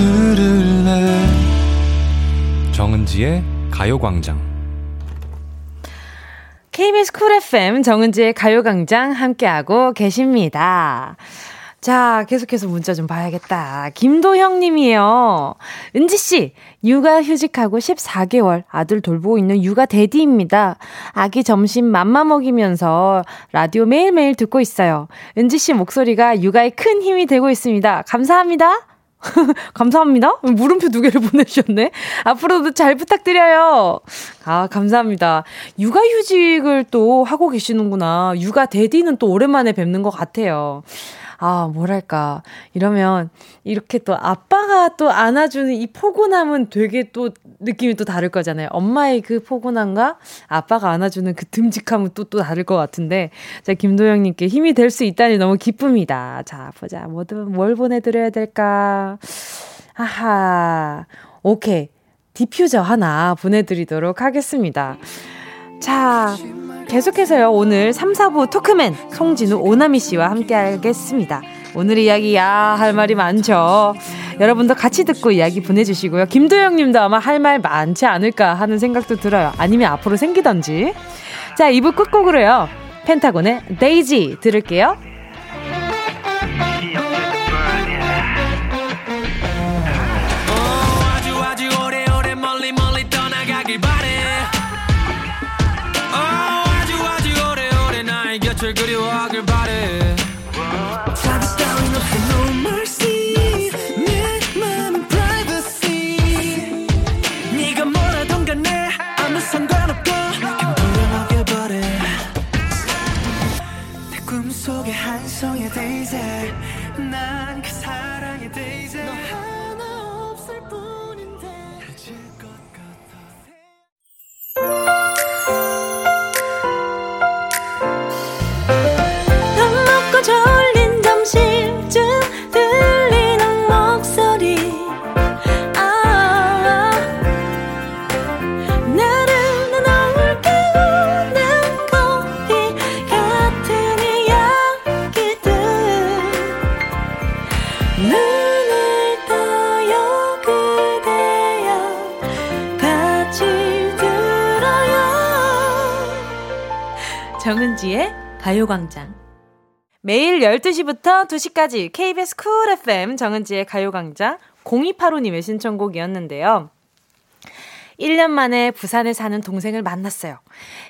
들을래 정은지의 가요광장 KBS 쿨 FM 정은지의 가요광장 함께하고 계십니다. 자, 계속해서 문자 좀 봐야겠다. 김도형 님이에요. 은지씨, 육아 휴직하고 14개월 아들 돌보고 있는 육아 대디입니다. 아기 점심 맘마 먹이면서 라디오 매일매일 듣고 있어요. 은지씨 목소리가 육아에 큰 힘이 되고 있습니다. 감사합니다. 감사합니다. 물음표 두 개를 보내주셨네. 앞으로도 잘 부탁드려요. 아, 감사합니다. 육아휴직을 또 하고 계시는구나. 육아 대디는 또 오랜만에 뵙는 것 같아요. 아, 뭐랄까. 이러면 이렇게 또 아빠가 또 안아주는 이 포근함은 되게 또 느낌이 또 다를 거잖아요. 엄마의 그 포근함과 아빠가 안아주는 그 듬직함은 또, 또 다를 것 같은데. 자, 김도영님께 힘이 될 수 있다니 너무 기쁩니다. 자, 보자. 뭐든, 뭘 보내드려야 될까. 아하. 오케이. 디퓨저 하나 보내드리도록 하겠습니다. 자, 계속해서요, 오늘 3, 4부 토크맨 송진우 오나미 씨와 함께 하겠습니다. 오늘 이야기, 야, 할 말이 많죠. 여러분도 같이 듣고 이야기 보내주시고요. 김도영 님도 아마 할 말 많지 않을까 하는 생각도 들어요. 아니면 앞으로 생기던지. 자, 2부 끝곡으로요. 펜타곤의 데이지 들을게요. 그리워하길 바래 자기 따윈 없어 no mercy 가요광장. 매일 12시부터 2시까지 KBS 쿨 FM 정은지의 가요광장 0285님의 신청곡이었는데요. 1년 만에 부산에 사는 동생을 만났어요.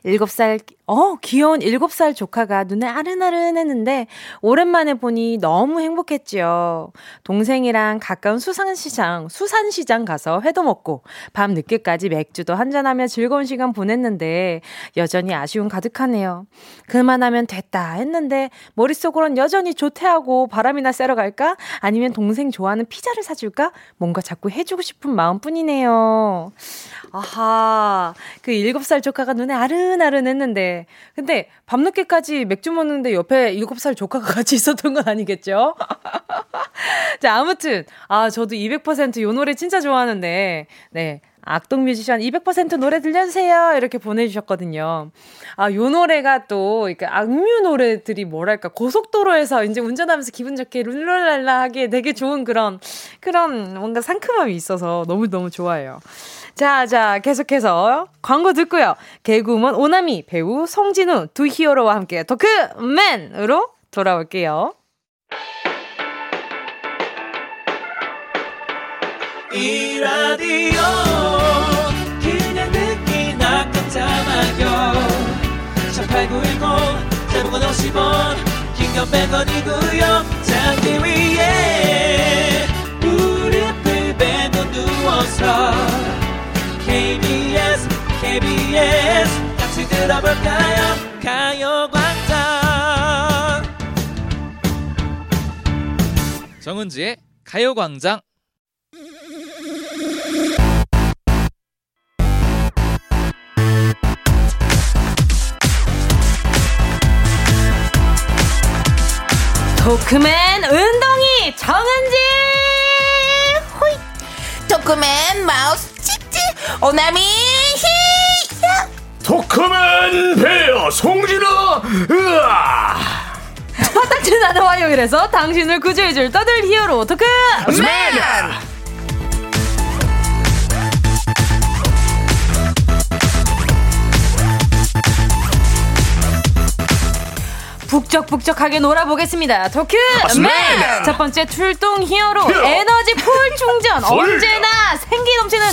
7살, 어, 귀여운 7살 조카가 눈에 아른아른 했는데, 오랜만에 보니 너무 행복했지요. 동생이랑 가까운 수산시장, 수산시장 가서 회도 먹고, 밤 늦게까지 맥주도 한잔하며 즐거운 시간 보냈는데, 여전히 아쉬움 가득하네요. 그만하면 됐다 했는데, 머릿속으론 여전히 조퇴하고 바람이나 쐬러 갈까? 아니면 동생 좋아하는 피자를 사줄까? 뭔가 자꾸 해주고 싶은 마음 뿐이네요. 아하, 그 7살 조카가 눈에 아른아른 했는데, 근데 밤늦게까지 맥주 먹는데 옆에 7살 조카가 같이 있었던 건 아니겠죠? 자, 아무튼, 아, 저도 200%요 노래 진짜 좋아하는데, 네. 악동 뮤지션 200% 노래 들려주세요. 이렇게 보내주셨거든요. 아, 요 노래가 또, 이렇게 악뮤 노래들이 뭐랄까, 고속도로에서 이제 운전하면서 기분 좋게 룰랄랄라 하게 되게 좋은 그런, 그런 뭔가 상큼함이 있어서 너무너무 좋아요. 자, 자, 계속해서 광고 듣고요. 개그우먼 오나미, 배우 송진우 두 히어로와 함께 토크맨으로 돌아올게요. 이 라디오 그냥 듣기나 깜짝마요 18910 대목원 50원 긴건 100원이고요 잠기 위에 무릎을 베고 누워서 KBS 같이 들어볼까요? 가요광장. 정은지의 가요광장. 토크맨 운동이 정은지! 호이 토크맨 마우스 오나미 토크맨 베어 송진아 으아 화딱지 나는 화요일에서 당신을 구제해줄 떠들 히어로 토크 맨! 북적북적하게 놀아보겠습니다. 토크 맨! 첫 번째 출동 히어로 히어. 에너지 풀 충전 풀. 언제나 생기 넘치는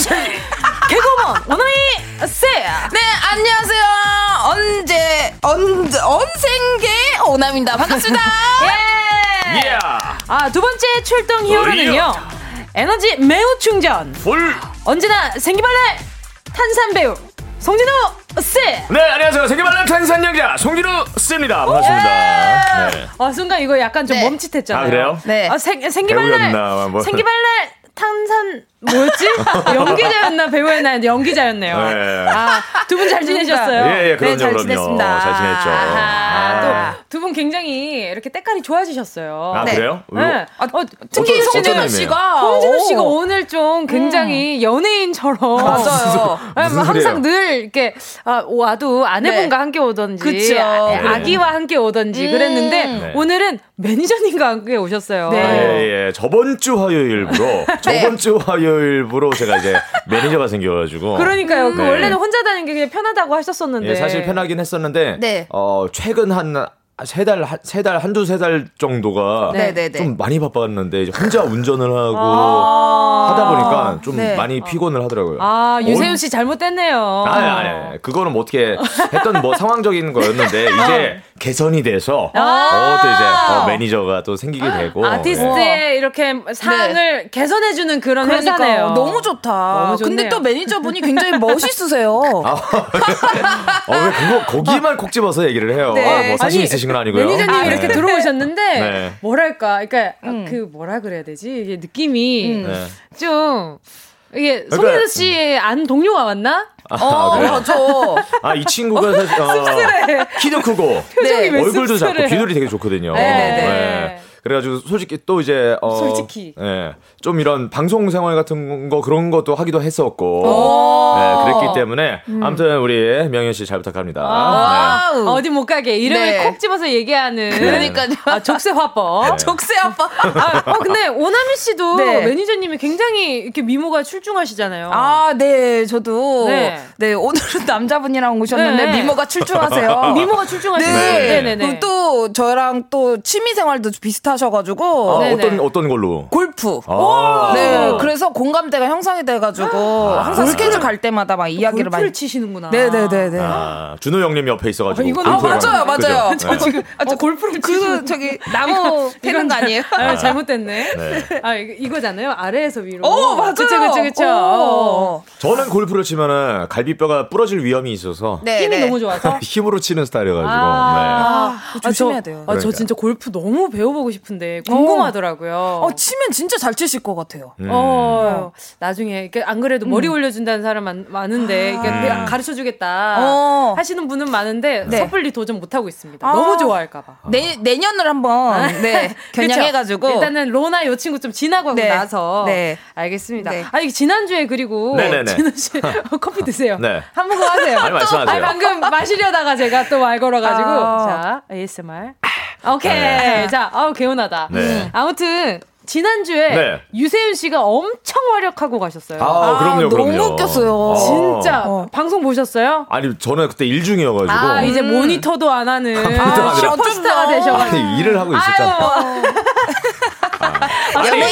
개그먼 원어이 세. 네 안녕하세요. 언제 언 언생계 오남입니다. 반갑습니다. 예. 예. 아두 번째 출동 히어로는요. 에너지 매우 충전. 풀. 언제나 생기발랄 탄산 배우 송진우 씨. 네, 안녕하세요. 세계발랄 탄산영자 송진우 씨입니다. 반갑습니다. 예. 네. 아, 순간 이거 약간 좀 네. 멈칫했잖아요. 아, 그래요? 네. 아, 생, 생기발랄. 뭐. 생기발랄 탄산 뭐였지? 연기자였나 배우였나 연기자였네요. 네. 아, 두 분 잘 지내셨어요? 예, 예, 그럼요, 네, 잘 그럼요. 지냈습니다. 잘 지냈죠. 아, 또 두 분 굉장히 이렇게 때깔이 좋아지셨어요. 아, 네. 그래요? 네. 아, 어, 특히 송진우 씨가 송진우 씨가 오늘 좀 굉장히 음. 연예인처럼 맞아요. 네, 뭐 항상 늘 이렇게 아, 와도 아내분과 네. 함께 오던지 그쵸. 아기와 함께 오던지 음. 그랬는데 네. 오늘은 매니저님과 함께 오셨어요. 네. 아, 예, 예. 저번 주 화요일부로 저번 주 화요일 일부로 제가 이제 매니저가 생겨가지고. 그러니까요. 그 네. 원래는 혼자 다니는 게 그냥 편하다고 하셨었는데. 예, 사실 편하긴 했었는데. 네. 어, 최근 한 세 달, 세 달, 한두 세 달 정도가 네네네. 네, 네. 좀 많이 바빴는데, 이제 혼자 운전을 하고 아~ 하다 보니까 좀 네. 많이 피곤을 하더라고요. 아, 유세윤 씨 잘못됐네요. 아니, 아니, 그거는 뭐 어떻게 했던 뭐 상황적인 거였는데, 이제 개선이 돼서 아~ 어, 또 이제 어, 매니저가 또 생기게 되고 아티스트의 네. 이렇게 상을 네. 개선해주는 그런 그러니까, 회사네요. 너무 좋다. 너무 근데 또 매니저분이 굉장히 멋있으세요. 아, 어, 왜 그거 거기만 콕 집어서 얘기를 해요? 네. 아, 뭐 사심 있으신 건 아니고요. 매니저님이 아, 이렇게 들어오셨는데 네. 뭐랄까, 그러니까 음. 그 뭐라 그래야 되지? 이게 느낌이 음. 네. 좀 이게 그러니까, 송혜수 씨안 동료가 왔나? 아, 어, 맞아. 아, 이 친구가 사실, 어, 키도 크고, 네. 얼굴도 작고, 비율이 되게 좋거든요. 네 네. 그래가지고 솔직히 또 이제 어, 솔직히 예, 좀 이런 방송 생활 같은 거 그런 것도 하기도 했었고 예, 그랬기 때문에 음. 아무튼 우리 명현 씨 잘 부탁합니다. 아~ 네. 어디 못 가게 이름을 네. 콕 집어서 얘기하는 그러니까요. 아, 족쇄 화법. 네. 족쇄 화법. 아, 어, 근데 오나미 씨도 네. 매니저님이 굉장히 이렇게 미모가 출중하시잖아요. 아, 네, 저도 네, 네 오늘은 남자분이랑 오셨는데 네. 미모가 출중하세요. 미모가 출중하시네. 네. 네, 네, 또 저랑 또 취미 생활도 비슷하. 하셔가지고 아, 어떤 어떤 걸로 골프. 아~ 네, 그래서 공감대가 형성이 돼가지고 아~ 항상 스케줄 갈 때마다 막 이야기를 많이 치시는구나. 네네네네. 아, 준호 형님 옆에 있어가지고. 아, 이건 아, 맞아요, 맞아요. 저 네. 지금 아, 저 어, 골프를 그 저기 나무 패는 거 아니에요? 아, 잘못됐네. 네. 아 이거, 잖아요 아래에서 위로. 어 맞아요. 그쵸 그쵸 그쵸. 저는 골프를 치면은 갈비뼈가 부러질 위험이 있어서 네, 힘이 네. 너무 좋아서 힘으로 치는 스타일이어가지고. 아, 네. 조심해야 돼요. 아, 저 그러니까. 진짜 골프 너무 배워보고 싶. 싶은데 궁금하더라고요. 어, 치면 진짜 잘 치실 것 같아요. 음. 어, 나중에 안 그래도 음. 머리 올려준다는 사람 많, 은데 아. 가르쳐 주겠다 어. 하시는 분은 많은데 네. 섣불리 도전 못 하고 있습니다. 아. 너무 좋아할까봐. 내 내년을 한번 아. 네 겨냥해가지고 일단은 로나 요 친구 좀 지나고 네. 나서 네. 알겠습니다. 네. 아 이게 지난 주에 그리고 진우 씨 커피 드세요. 네. 한 모금 하세요. 아니, 말씀하세요. 아니, 방금 마시려다가 제가 또 말 걸어가지고 아. 자 ASMR. 오케이. 네. 자, 아우 개운하다. 네. 아무튼 지난주에 네. 유세윤 씨가 엄청 활약하고 가셨어요. 아, 아 그럼요, 그럼요. 너무 웃겼어요. 진짜. 어. 방송 보셨어요? 아니, 저는 그때 일 중이어가지고. 아, 이제 음. 모니터도 안 하는. 아, 슈퍼스타가 되셔가지고. 아니, 일을 하고 있었잖아요. 아, 서운해.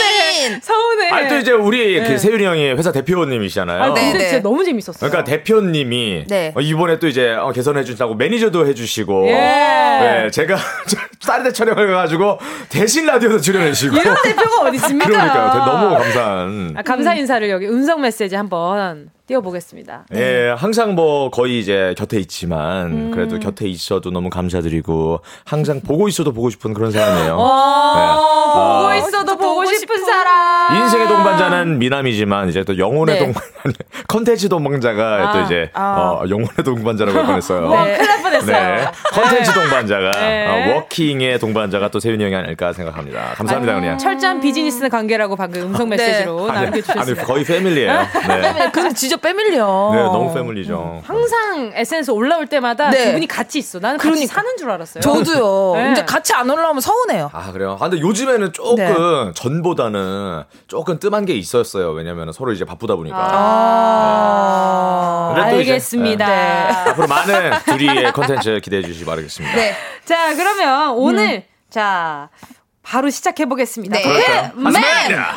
서운해. 아, 또 이제 우리 네. 그 세윤이 형이 회사 대표님이시잖아요. 아, 근데 네, 진짜 너무 재밌었어요. 그러니까 대표님이 네. 어, 이번에 또 이제 어, 개선해 주신다고 매니저도 해주시고. 예. 네, 제가 쌀대 촬영을 해가지고 대신 라디오도 출연해 주시고. 이런 대표가 어디 있습니까? 그러니까요. 너무 감사한. 아, 감사 인사를 여기 음성 메시지 한번 띄워보겠습니다. 예, 항상 뭐 거의 이제 곁에 있지만 음. 그래도 곁에 있어도 너무 감사드리고 항상 보고 있어도 보고 싶은 그런 사람이에요. 어, 네. 보고 아, 있어도 보고 싶은 사람. 인생의 동반자는 미남이지만 이제 또 영혼의 네. 동반자, 컨텐츠 동반자가 아, 또 이제 아. 어, 영혼의 동반자라고 할 뻔했어요. 네, 큰일 날 뻔했어요. 네, 컨텐츠 네. 동반자가 네. 어, 워킹의 동반자가 또 세윤이 형이 아닐까 생각합니다. 감사합니다, 아니, 그냥. 철저한 비즈니스 관계라고 방금 음성 메시지로 남겨주셨습니다. 아니, 아니, 거의 패밀리예요. 네. 근데 진짜 패밀리야. 네, 너무 패밀리죠. 항상 SNS 올라올 때마다 네. 두 분이 같이 있어. 나는 같이 그러니까. 사는 줄 알았어요. 저도요. 네. 이제 같이 안 올라오면 서운해요. 아, 그래요? 아, 근데 요즘에는 조금 네. 전보다는 조금 뜸한 게 있었어요. 왜냐면 서로 이제 바쁘다 보니까. 아, 네. 알겠습니다. 이제, 네. 앞으로 많은 둘이의 컨텐츠 기대해 주시기 바라겠습니다. 네. 자, 그러면 오늘 음. 자, 바로 시작해 보겠습니다. 네. 맨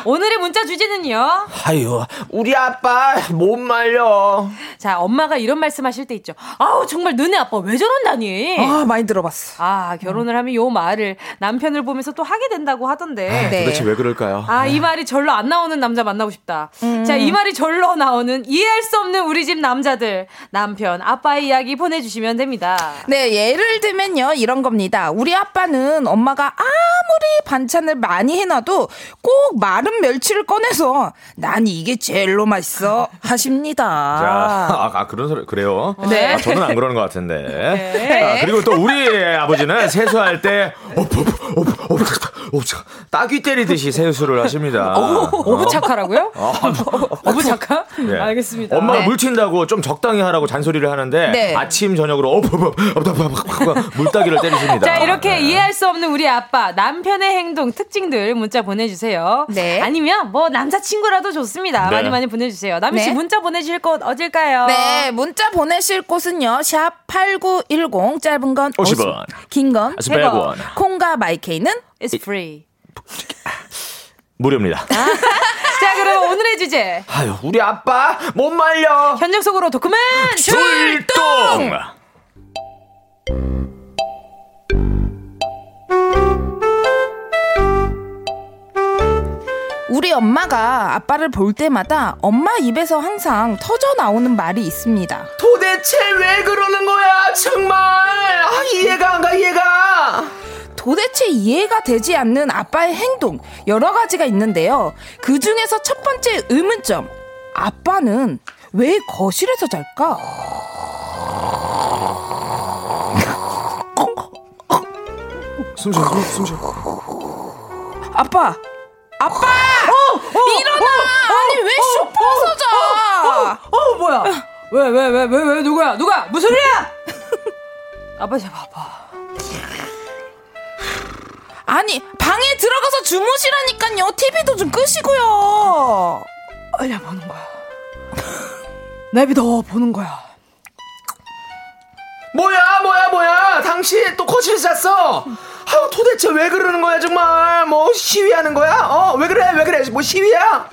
오늘의 문자 주제는요. 아유, 우리 아빠 못 말려. 자, 엄마가 이런 말씀하실 때 있죠. 아우 정말 너네 아빠 왜 저런다니. 아 많이 들어봤어. 아 결혼을 하면 요 말을 남편을 보면서 또 하게 된다고 하던데. 아, 네. 도대체 왜 그럴까요? 아 이 말이 절로 안 나오는 남자 만나고 싶다. 음. 자이 말이 절로 나오는 이해할 수 없는 우리 집 남자들 남편 아빠의 이야기 보내주시면 됩니다. 네 예를 들면요 이런 겁니다. 우리 아빠는 엄마가 아무리 반찬을 많이 해놔도 꼭 마른 멸치를 꺼내서 난 이게 제일로 맛있어 하십니다. 자, 아, 아 그런 소리 그래요? 네. 아, 저는 안 그러는 것 같은데. 네. 아, 그리고 또 우리 아버지는 세수할 때 어, 어, 어, 어, 어, 따귀 때리듯이 세수를 하십니다. 오브차카라고요? 오브차카? 네. 알겠습니다. 엄마가 네. 물 튄다고 좀 적당히 하라고 잔소리를 하는데 네. 아침 저녁으로 어, 물따기를 때리십니다. 자 이렇게 네. 이해할 수 없는 우리 아빠 남편의 오늘의 행동 특징들 문자 보내주세요. 네. 아니면 뭐 남자친구라도 좋습니다. 네. 많이 많이 보내주세요. 남희 씨 네. 문자 보내실 곳 어딜까요? 네, 문자 보내실 곳은요. 샵 8910 짧은 건 50원, 긴건 100원. 콩과 마이케이는 is free. 무료입니다. 아. 자, 그럼 오늘의 주제. 아유, 우리 아빠 못 말려. 현장 속으로 도크맨 출동! 우리 엄마가 아빠를 볼 때마다 엄마 입에서 항상 터져 나오는 말이 있습니다. 도대체 왜 그러는 거야, 정말! 아, 이해가 안 가, 이해가! 도대체 이해가 되지 않는 아빠의 행동, 여러 가지가 있는데요. 그 중에서 첫 번째 의문점. 아빠는 왜 거실에서 잘까? 숨 쉬어, 숨 쉬어. 아빠, 아빠! 어, 어, 일어나! 어, 아니 왜 쇼파에서 자? 어, 어, 뭐야? 왜 왜 왜 왜 왜 누구야? 누가? 무슨 소리야? 아빠 제 봐봐. 아니 방에 들어가서 주무시라니까요. TV도 좀 끄시고요. 아니야 보는 거야. 내비도 보는 거야. 뭐야 뭐야 뭐야? 당신 또 거실에서 잤어? 아우 도대체 왜 그러는 거야 정말 뭐 시위하는 거야? 어 왜 그래 왜 그래 뭐 시위야?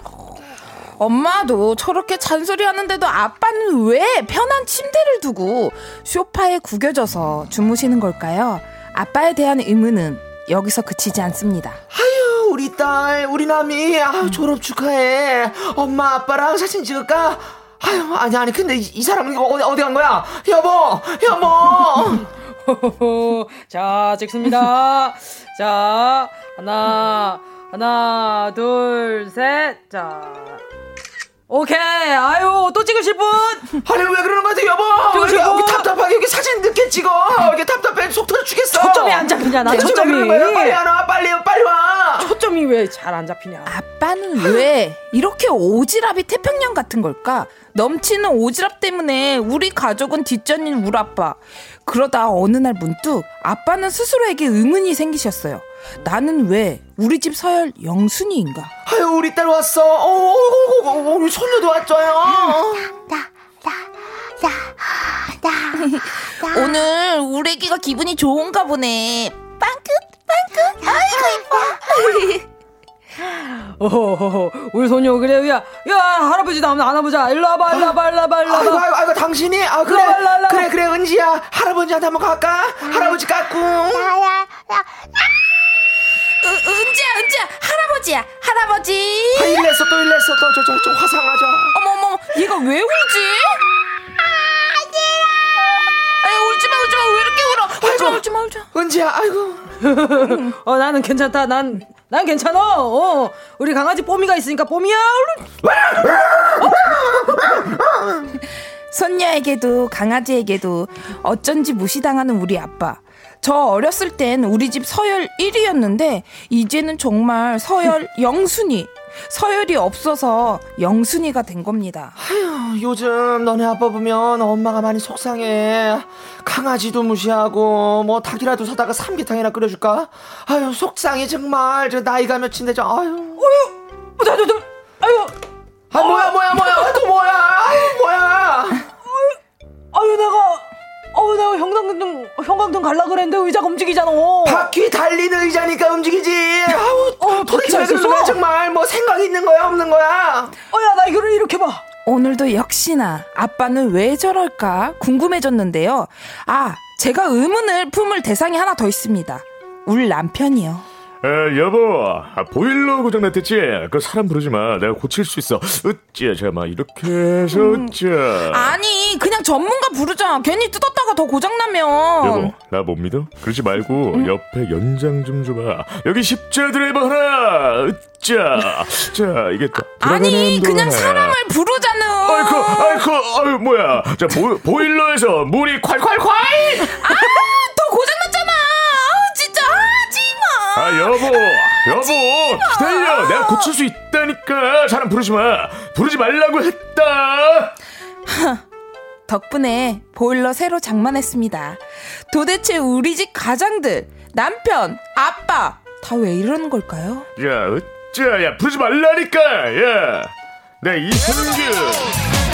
엄마도 저렇게 잔소리 하는데도 아빠는 왜 편한 침대를 두고 쇼파에 구겨져서 주무시는 걸까요? 아빠에 대한 의문은 여기서 그치지 않습니다. 아유 우리 딸 우리 남이 아 졸업 축하해 엄마 아빠랑 사진 찍을까? 아유 아니 아니 근데 이, 이 사람은 어디 어디 간 거야? 여보 여보 자, 찍습니다. 자, 하나, 하나, 둘, 셋. 자. 오케이. 아유, 또 찍으실 분? 아니, 왜 그러는 거야, 여보? 분? 여기 답답하게 여기 사진 늦게 찍어. 이게 답답해. 속 터져 죽겠어. 초점이 안 잡히냐, 나 초점이. 빨리 와, 빨리, 빨리 와. 초점이 왜 잘 안 잡히냐. 아빠는 왜 이렇게 오지랖이 태평양 같은 걸까? 넘치는 오지랖 때문에 우리 가족은 뒷전인 우리 아빠. 그러다 어느 날 문득 아빠는 스스로에게 의문이 생기셨어요. 나는 왜 우리 집 서열 영순이인가? 아유 우리 딸 왔어. 어, 어, 어, 어, 우리 손녀도 왔죠요. 나, 나, 나, 나, 나. 오늘 우리 애기가 기분이 좋은가 보네. 빵긋, 빵긋. 아이고 이뻐. 어허허, 우리 소녀 그래 야, 야 할아버지도 한번 안아보자. 일로 와봐, 일로 와봐, 일로 와봐, 일로 와봐. 아이고, 아이고, 아이고 당신이 아 그래, 일로 일로 일로 그래, 그래, 은지야, 할아버지한테 한번 갈까? 할아버지 까꿍. 야야, 야. 은지야, 은지야, 할아버지야, 할아버지. 아, 일냈어, 또 일냈어, 또 저 저 저 화상하자. 어머 어머, 얘가 왜 울지? 아유, 울지 마, 울지 마, 왜 이렇게 울어? 울지 마, 울지 마, 울지 마. 은지야, 아이고. 어, 나는 괜찮다. 난, 난 괜찮아. 어, 우리 강아지 뽀미가 있으니까 뽀미야. 손녀에게도 강아지에게도 어쩐지 무시당하는 우리 아빠. 저 어렸을 땐 우리 집 서열 1위였는데 이제는 정말 서열 영순위. 서열이 없어서 영순이가 된 겁니다. 아휴, 요즘 너네 아빠 보면 엄마가 많이 속상해. 강아지도 무시하고 뭐 닭이라도 사다가 삼계탕이나 끓여줄까? 아유 속상해 정말. 저 나이가 몇인데 저 아유. 어휴, 나도 나, 아유. 아 뭐야 뭐야 뭐야 또 뭐야? 아유 뭐야? 아유 내가 어, 내가 형광등, 형광등 갈라 그랬는데 의자가 움직이잖아. 바퀴 달리는 의자니까 움직이지. 아우, 어, 도대체 왜 그러는 거야, 정말. 뭐 생각 있는 거야, 없는 거야? 어, 야, 나 이거를 이렇게 봐. 오늘도 역시나 아빠는 왜 저럴까 궁금해졌는데요. 아, 제가 의문을 품을 대상이 하나 더 있습니다. 울 남편이요. 에, 여보, 아, 보일러 고장났댔지? 그 사람 부르지 마. 내가 고칠 수 있어. 으쌰, 제가 막 이렇게 해서. 음, 아니, 그냥 전문가 부르자. 괜히 뜯었다가 더 고장나면. 여보, 나 못 믿어? 그러지 말고 음. 옆에 연장 좀 줘봐. 여기 십자 드라이버 하나. 으쌰. 자, 이게 또 아니, 그냥 사람을 부르자는. 아이쿠, 아이쿠, 아유, 뭐야. 자, 보, 보일러에서 물이 콸콸콸! 아. 아 여보 여보 기다려. 내가 고칠 수 있다니까. 사람 부르지 마. 부르지 말라고 했다. 덕분에 보일러 새로 장만했습니다. 도대체 우리 집 가장들 남편 아빠 다 왜 이러는 걸까요? 야 어쩌 야. 부르지 말라니까. 야내 이승규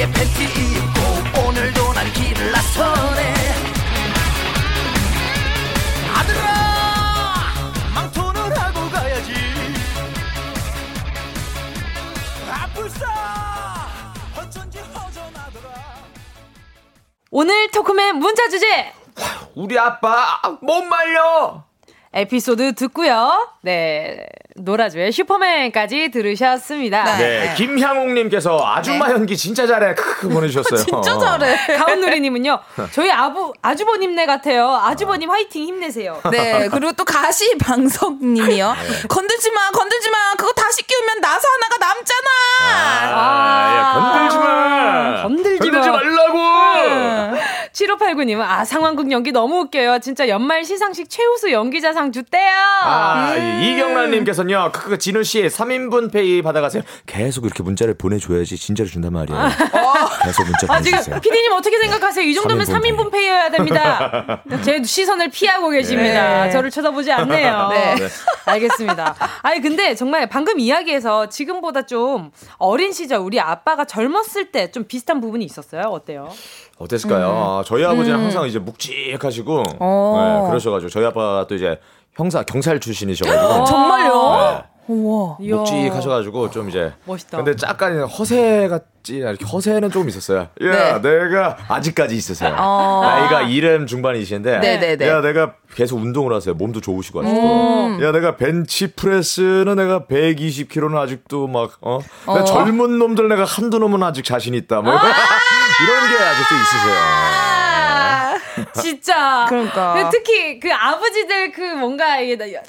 위에 팬티 입고 오늘도 난 길을 나서네. 아들아 망토는 하고 가야지. 아플싸 어쩐지 허전하더라. 오늘 토크맨 문자 주제! 우리 아빠 못 말려! 에피소드 듣고요. 네. 노라조의 슈퍼맨까지 들으셨습니다. 네. 네. 김향옥님께서 아줌마 네. 연기 진짜 잘해. 크크 보내주셨어요. 진짜 잘해. 가온누리님은요. 저희 아부, 아주버님네 같아요. 아주버님 화이팅 힘내세요. 네. 그리고 또 가시 방석님이요. 네. 건들지 마, 건들지 마. 그거 다시 끼우면 나사 하나가 남잖아. 아, 아, 건들지 마. 건들지, 건들지 말라고. 7589님은 아, 상황극 연기 너무 웃겨요. 진짜 연말 시상식 최우수 연기자상 주대요. 아, 음. 이경란님께서는요, 그, 그, 진우 씨 3인분 페이 받아가세요. 계속 이렇게 문자를 보내줘야지 진짜로 준단 말이에요. 아. 계속 문자 보내주세요. 아, 지금 피디님 어떻게 생각하세요? 이 정도면 3인분, 3인분 페이. 여야 됩니다. 제 시선을 피하고 계십니다. 네. 저를 쳐다보지 않네요. 네. 네. 알겠습니다. 아니, 근데 정말 방금 이야기에서 지금보다 좀 어린 시절 우리 아빠가 젊었을 때 좀 비슷한 부분이 있었어요? 어때요? 어땠을까요? 음. 아, 저희 아버지는 음. 항상 이제 묵직하시고 어. 네, 그러셔가지고 저희 아빠가 또 이제 형사 경찰 출신이셔가지고 정말요? 네. 우와. 묵직하셔가지고 좀 이제 멋있다. 근데 약간 허세 같지 이렇게 허세는 조금 있었어요. 야, 네. 내가 아직까지 있으세요. 어. 나이가 이름 중반이신데, 네네네. 네, 네. 야, 내가 계속 운동을 하세요. 몸도 좋으시고 아직도. 음. 야, 내가 벤치 프레스는 내가 120kg는 아직도 막 어, 어. 젊은 놈들 내가 한두 놈은 아직 자신 있다. 뭐 아! 이런 게 아직도 있으세요. 진짜. 그러니까. 특히 그 아버지들 그 뭔가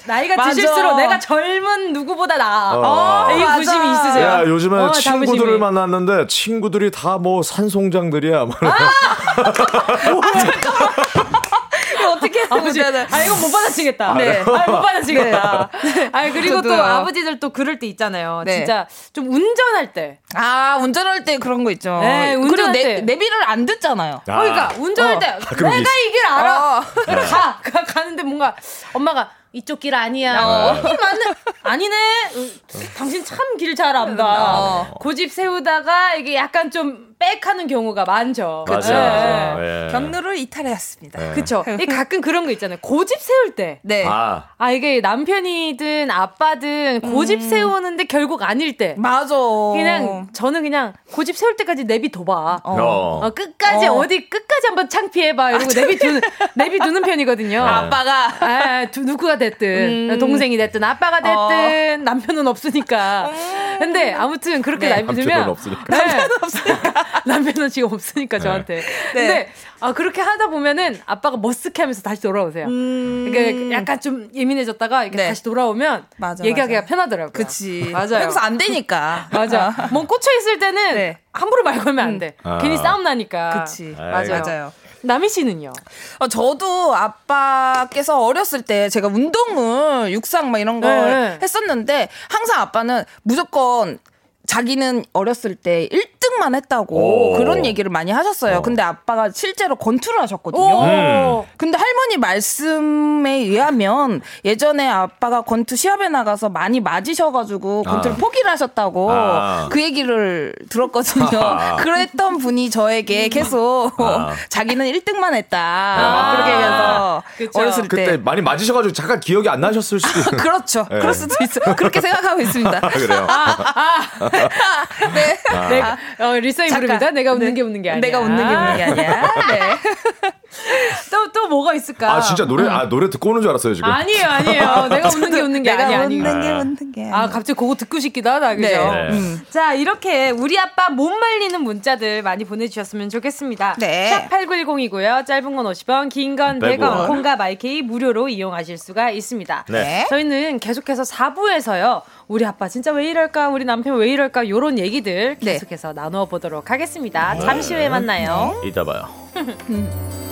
나이가 맞아. 드실수록 내가 젊은 누구보다 나아. 어, 이 구심이 있으세요. 야, 요즘에 어, 친구들을 자부심이. 만났는데 친구들이 다 뭐 산송장들이야. 아! 어떻게 아버지 아 이거 못 받아치겠다. 네. 아, 못 받아치겠다. 네. 아 그리고 또 아버지들 또 그럴 때 있잖아요. 네. 진짜 좀 운전할 때. 아 운전할 때 그런 거 있죠. 네, 운전할 때 내비를 안 듣잖아요. 아. 그러니까 운전할 어. 때 아, 내가 이 길 알아. 어. 가, 가 가는데 뭔가 엄마가 이쪽 길 아니야. 어. 어 맞네. 아니네. 당신 참 길 잘 안다. 어. 고집 세우다가 이게 약간 좀 빽하는 경우가 많죠. 그렇죠. 네. 네. 경로를 이탈했습니다. 네. 그렇죠. 가끔 그런 거 있잖아요. 고집 세울 때. 네. 아, 아 이게 남편이든 아빠든 고집 음. 세우는데 결국 아닐 때. 맞아. 그냥 저는 그냥 고집 세울 때까지 내비둬봐. 어. 어. 어 끝까지 어. 디 끝까지 한번 창피해봐. 이러고 아, 내비두는 내비두는 편이거든요. 아빠가 아, 두, 누구가 됐든 음. 동생이 됐든 아빠가 됐든 어. 남편은 없으니까. 음. 근데 아무튼 그렇게 네. 나이 들면 없으니까. 네. 남편은 없으니까. 남편은 지금 없으니까 네. 저한테. 네. 근데 아 그렇게 하다 보면은 아빠가 머쓱해하면서 다시 돌아오세요. 음. 그러니까 약간 좀 예민해졌다가 이렇게 네. 다시 돌아오면 맞아, 얘기하기가 맞아. 편하더라고요. 그치. 맞아요. 그래서 안 되니까. 맞아. 뭐 꽂혀 있을 때는 네. 함부로 말 걸면 안 돼. 음. 괜히 싸움 나니까. 그치. 맞아요. 맞아요. 남희 씨는요? 어, 저도 아빠께서 어렸을 때 제가 운동을 육상 막 이런 걸 네. 했었는데 항상 아빠는 무조건 자기는 어렸을 때 1 등만 했다고 오. 그런 얘기를 많이 하셨어요. 어. 근데 아빠가 실제로 권투를 하셨거든요. 음. 근데 할머니 말씀에 의하면 예전에 아빠가 권투 시합에 나가서 많이 맞으셔가지고 권투를 아. 포기를 하셨다고 아. 그 얘기를 들었거든요. 아. 그랬던 분이 저에게 계속 아. 자기는 1등만 했다. 아. 그렇게 해서 그쵸. 어렸을 때 그때 많이 맞으셔가지고 잠깐 기억이 안 나셨을 수도 그렇죠. 네. 그럴 수도 있어요. 그렇게 생각하고 있습니다. 그래요. 네. 아. 어, 리서이 부릅니다. 내가 웃는 네. 게 웃는 게 아니야. 내가 웃는 게 웃는 게 아니야. 네. 또, 또 뭐가 있을까? 아, 진짜 노래, 아, 노래 듣고 오는 줄 알았어요, 지금. 아니에요, 아니에요. 내가 웃는 게 웃는 게 아니야. 내가 웃는 게 웃는 게 아, 갑자기 그거 듣고 싶기도 하다, 그죠? 네. 네. 음. 자, 이렇게 우리 아빠 못 말리는 문자들 많이 보내주셨으면 좋겠습니다. 네. 샵8910이고요. 짧은 건 50원, 긴 건 100원, 콩과 마이케이 무료로 이용하실 수가 있습니다. 네. 저희는 계속해서 4부에서요. 우리 아빠 진짜 왜 이럴까? 우리 남편 왜 이럴까? 요런 얘기들 네. 계속해서 네. 나누어 보도록 하겠습니다. 잠시 후에 만나요. 네. 이따 봐요.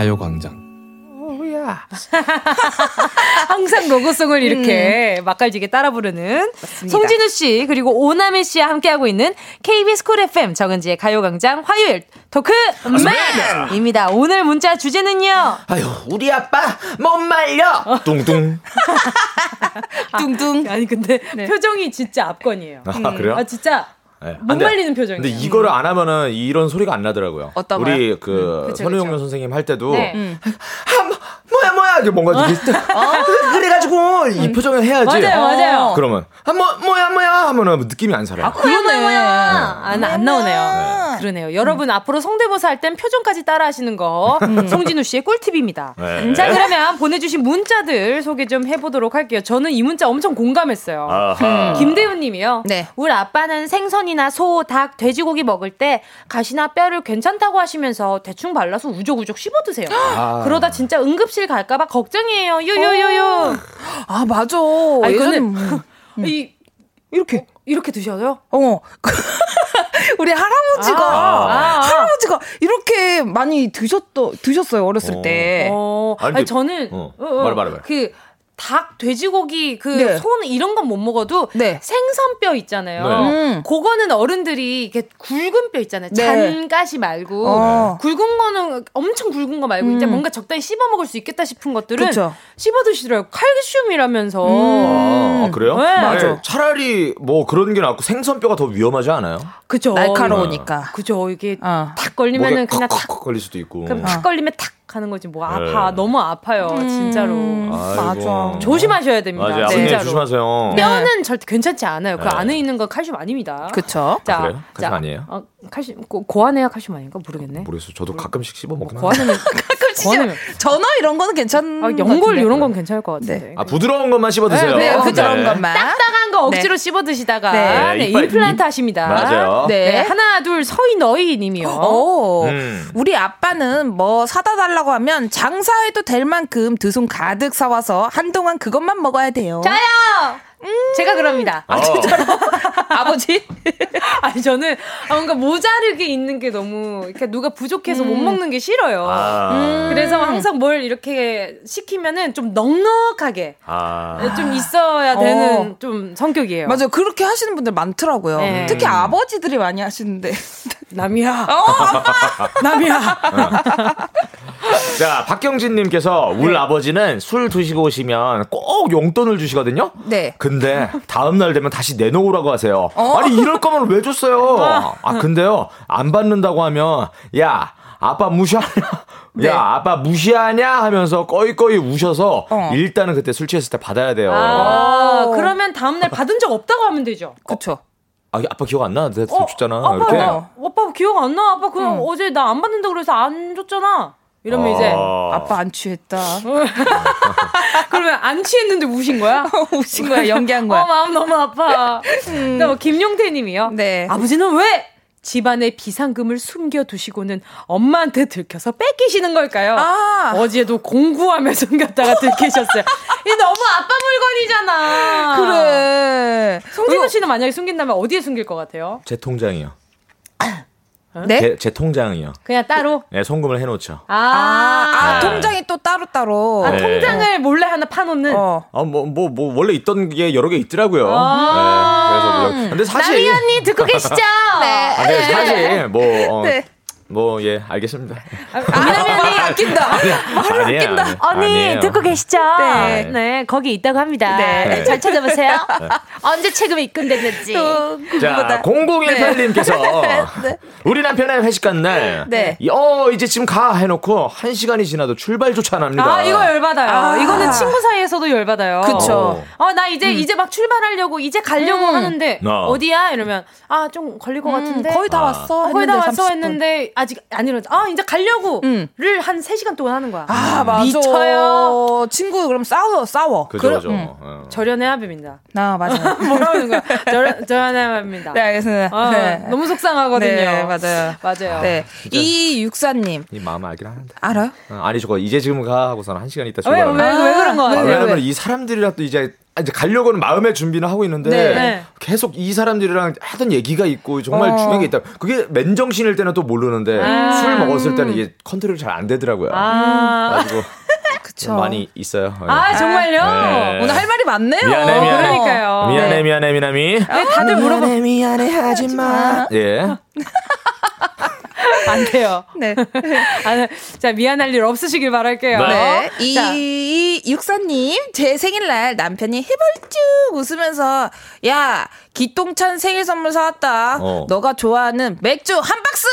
가요광장. 오야. 항상 로고송을 이렇게 음. 맛깔지게 따라 부르는 맞습니다. 송진우 씨 그리고 오나미 씨와 함께하고 있는 KBS 쿨 FM 정은지의 가요광장 화요일 토크 맨입니다. 오늘 문자 주제는요. 아유 우리 아빠 못 말려. 뚱뚱. 뚱뚱. 아니 근데 네. 표정이 진짜 압권이에요. 아 그래요? 아 진짜 네. 못 말리는 표정이에요. 근데 이거를 안 하면은 이런 소리가 안 나더라고요. 어떤 우리 그 음, 선우용료 선생님 할 때도 네. 음. 아, 뭐, 뭐야 뭐야 이게 뭔가 어? 그래가지고 이 음. 표정을 해야지. 맞아요 맞아요. 그러면 아, 뭐 뭐야 뭐야 하면은 느낌이 안 살아요. 아 그러네. 네. 안, 안 나오네요. 네. 그러네요. 여러분 음. 앞으로 성대모사 할 땐 표정까지 따라 하시는 거 음. 송진우 씨의 꿀팁입니다. 네. 자 그러면 보내주신 문자들 소개 좀 해보도록 할게요. 저는 이 문자 엄청 공감했어요. 음. 김대훈 님이요. 네. 우리 아빠는 생선이나 소, 닭, 돼지고기 먹을 때 가시나 뼈를 괜찮다고 하시면서 대충 발라서 우적우적 씹어 드세요. 아. 그러다 진짜 응급실 갈까봐 걱정이에요. 유유유유. 아 맞아. 아 이거는 음. 이 이렇게 이렇게 드셔요? 어. 우리 할아버지가 아, 아, 할아버지가 이렇게 많이 드셨더 드셨어요 어렸을 어. 때. 어. 아니, 아니 저는 어. 어, 어. 말해 말해 말해. 그 닭, 돼지고기, 그, 네. 손, 이런 건 못 먹어도, 네. 생선뼈 있잖아요. 네. 음. 그거는 어른들이, 이렇게 굵은 뼈 있잖아요. 네. 잔가시 말고, 어. 굵은 거는 엄청 굵은 거 말고, 음. 이제 뭔가 적당히 씹어 먹을 수 있겠다 싶은 것들은, 그쵸. 씹어 드시더라고요. 칼슘이라면서. 음. 아, 그래요? 네. 맞아. 차라리 뭐 그런 게 낫고 생선뼈가 더 위험하지 않아요? 그죠. 날카로우니까. 그죠. 이게 어. 탁 걸리면은 그냥 탁. 걸릴 수도 있고. 그럼 탁 걸리면 탁 하는 거지. 뭐 아파. 네. 너무 아파요. 음. 진짜로. 맞아. 조심하셔야 됩니다. 맞아요. 진짜로. 조심하세요. 뼈는 네. 절대 괜찮지 않아요. 그 네. 안에 있는 거 칼슘 아닙니다. 그쵸. 자 아, 그래요? 칼슘 자, 아니에요? 어, 칼슘 고, 고안해야 칼슘 아닌가? 모르겠네. 모르겠어 저도 가끔씩 씹어 먹긴 고안하면 고안하면 전어 이런 거는 괜찮 아, 연골 이런 건 괜찮을 것 같은데 네. 아 부드러운 것만 씹어 드세요 네, 네 부드러운 것만 딱딱한 거 억지로 씹어 드시다가 네. 임플란트 하십니다 맞아요 네. 하나 둘 서희 너희 님이요 음. 우리 아빠는 뭐 사다 달라고 하면 장 장사해도 될 만큼 두 손 가득 사와서 한동안 그것만 먹어야 돼요. 저요! 음~ 제가 그럽니다. 아, 진짜로? 아버지? 아니 저는 아, 뭔가 모자르게 있는 게 너무 이렇게 누가 부족해서 음. 못 먹는 게 싫어요. 아. 음. 그래서 항상 뭘 이렇게 시키면은 좀 넉넉하게 아. 좀 있어야 되는 어. 좀 성격이에요. 맞아요. 그렇게 하시는 분들 많더라고요. 네. 특히 아버지들이 많이 하시는데. 남이야. 어? 남이야. 자, 박경진님께서 울 네. 아버지는 술 드시고 오시면 꼭 용돈을 주시거든요. 네. 근데 다음 날 되면 다시 내놓으라고 하세요. 어? 아니, 이럴 거면 왜 줬어요? 아, 아 근데요, 안 받는다고 하면, 야, 아빠 무시하냐? 네. 야, 아빠 무시하냐? 하면서 꺼이꺼이 우셔서 어. 일단은 그때 술 취했을 때 받아야 돼요. 아, 그러면 다음 날 받은 적 없다고 하면 되죠. 그쵸. 아, 아빠 기억 안 나? 내가 어, 줬잖아. 아빠, 이렇게. 아빠 기억 안 나? 아빠 그냥 응. 어제 나 안 받는다 그래서 안 줬잖아. 이러면 아. 이제 아빠 안 취했다. 그러면 안 취했는데 우신 거야? 우신 거야, 연기한 거야. 어, 마음 너무 아파. 음. 뭐 김용태님이요. 네. 아버지는 왜 집안의 비상금을 숨겨두시고는 엄마한테 들켜서 뺏기시는 걸까요? 아. 어제도 공구하며 숨겼다가 들키셨어요. 이 너무 아빠 물건이잖아. 그래. 송진우 씨는 만약에 숨긴다면 어디에 숨길 것 같아요? 제 통장이요. 어? 네? 제, 제, 통장이요. 그냥 따로? 네, 송금을 해놓죠. 아, 아, 아 네. 통장이 또 따로따로. 아, 네. 통장을 몰래 하나 파놓는? 어. 아, 뭐, 뭐, 뭐, 원래 있던 게 여러 개 있더라고요. 아~ 네. 그래서, 뭐, 근데 사실. 나리 언니 듣고 계시죠? 네. 아, 근 사실, 뭐, 어, 네. 뭐, 예, 알겠습니다. 왜냐면 아, 아낀다. 말을 아니에요, 아낀다. 언니, 아니에요. 듣고 계시죠? 네. 네, 거기 있다고 합니다. 네. 네. 잘 찾아보세요. 네. 언제 체금이 입금됐는지. 자, 0018님께서 네. 우리 남편의 회식 간 날, 네. 어, 이제 지금 가 해놓고 한 시간이 지나도 출발조차 안 합니다. 아, 이거 열받아요. 아. 이거는 친구 사이에서도 열받아요. 그쵸. 어, 나 이제, 음. 이제 막 출발하려고, 이제 가려고 음. 하는데, 어. 디야 이러면, 아, 좀 걸릴 것 음, 같은데. 거의 다 아. 왔어. 어, 거의 다 왔어 30분. 했는데, 아직 안 이러지. 아, 이제 가려고. 음. 를1 3시간 동안 하는 거야. 아, 맞아. 미쳐요. 친구 그럼 싸워, 싸워. 그죠, 그래, 음. 어. 절연의 합입니다. 아, 맞아. 뭐라는 거야? 절연, 절연의 합입니다. 네, 알겠습니다. 어, 네. 너무 속상하거든요. 네, 맞아요. 맞아요. 네. 이 육사님. 이 마음 알긴 하는데. 알아요? 어, 아니, 저거 이제 지금 가 하고서는 한 시간 있다 출발. 왜, 왜, 왜 그런 거야? 아, 왜냐면 이 사람들이랑 또 이제 이제 가려고는 마음의 준비는 하고 있는데 네. 네. 계속 이 사람들이랑 하던 얘기가 있고 정말 어. 중요한 게 있다. 그게 맨정신일 때는 또 모르는데 아. 술 먹었을 때는 이게 컨트롤이 잘안 되더라고요. 아. 가지고 그쵸. 많이 있어요. 아 정말요? 네. 오늘 할 말이 많네요. 미안해 미안해. 그러니까요. 미안해 미안해 미남이. 네, 다들 물어봐. 미안해 미안해 하지 마. 예. 안 돼요. 네. 아, 자, 미안할 일 없으시길 바랄게요. 네. 이, 육사님, 제 생일날 남편이 해벌쭉 웃으면서, 야, 기똥찬 생일 선물 사왔다. 어. 너가 좋아하는 맥주 한 박스!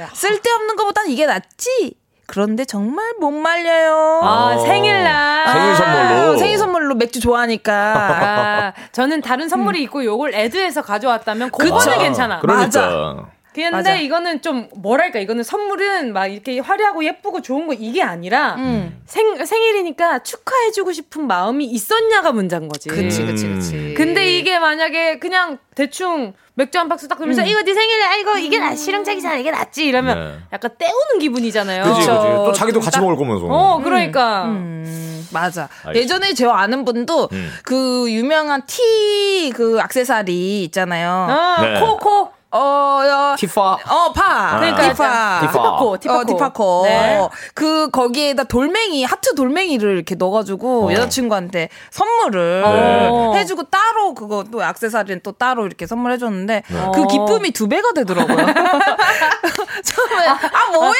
야. 쓸데없는 것보단 이게 낫지? 그런데 정말 못 말려요. 아, 어. 생일날. 생일 선물로. 아, 생일 선물로 맥주 좋아하니까. 아, 저는 다른 선물이 음. 있고 요걸 애드에서 가져왔다면 그거는 괜찮아. 그러니까. 맞아. 근데 맞아. 이거는 좀 뭐랄까 이거는 선물은 막 이렇게 화려하고 예쁘고 좋은 거 이게 아니라 음. 생 생일이니까 축하해주고 싶은 마음이 있었냐가 문제인 거지. 그치 그치 그치. 음. 근데 이게 만약에 그냥 대충 맥주 한 박스 딱 들면서 음. 이거 네 생일에 아 이거 이게 나 실용적이잖아 이게 낫지 이러면 네. 약간 때우는 기분이잖아요. 그치, 그치. 또 자기도 같이 먹을 거면서. 어 그러니까. 음. 음. 맞아. 알겠습니다. 예전에 저 아는 분도 음. 그 유명한 티 그 악세사리 있잖아요. 아, 네. 코 코. 어, 어, 티파. 어, 파. 아. 그러니까 티파. 티파코, 티파코. 어, 티파코. 네. 그, 거기에다 돌멩이, 하트 돌멩이를 이렇게 넣어 가지고 어. 여자친구한테 선물을 네. 해 주고 따로 그거 또 액세서리는 또 따로 이렇게 선물해 줬는데 네. 그 기쁨이 두 배가 되더라고요. 처음에, 아, 뭐야!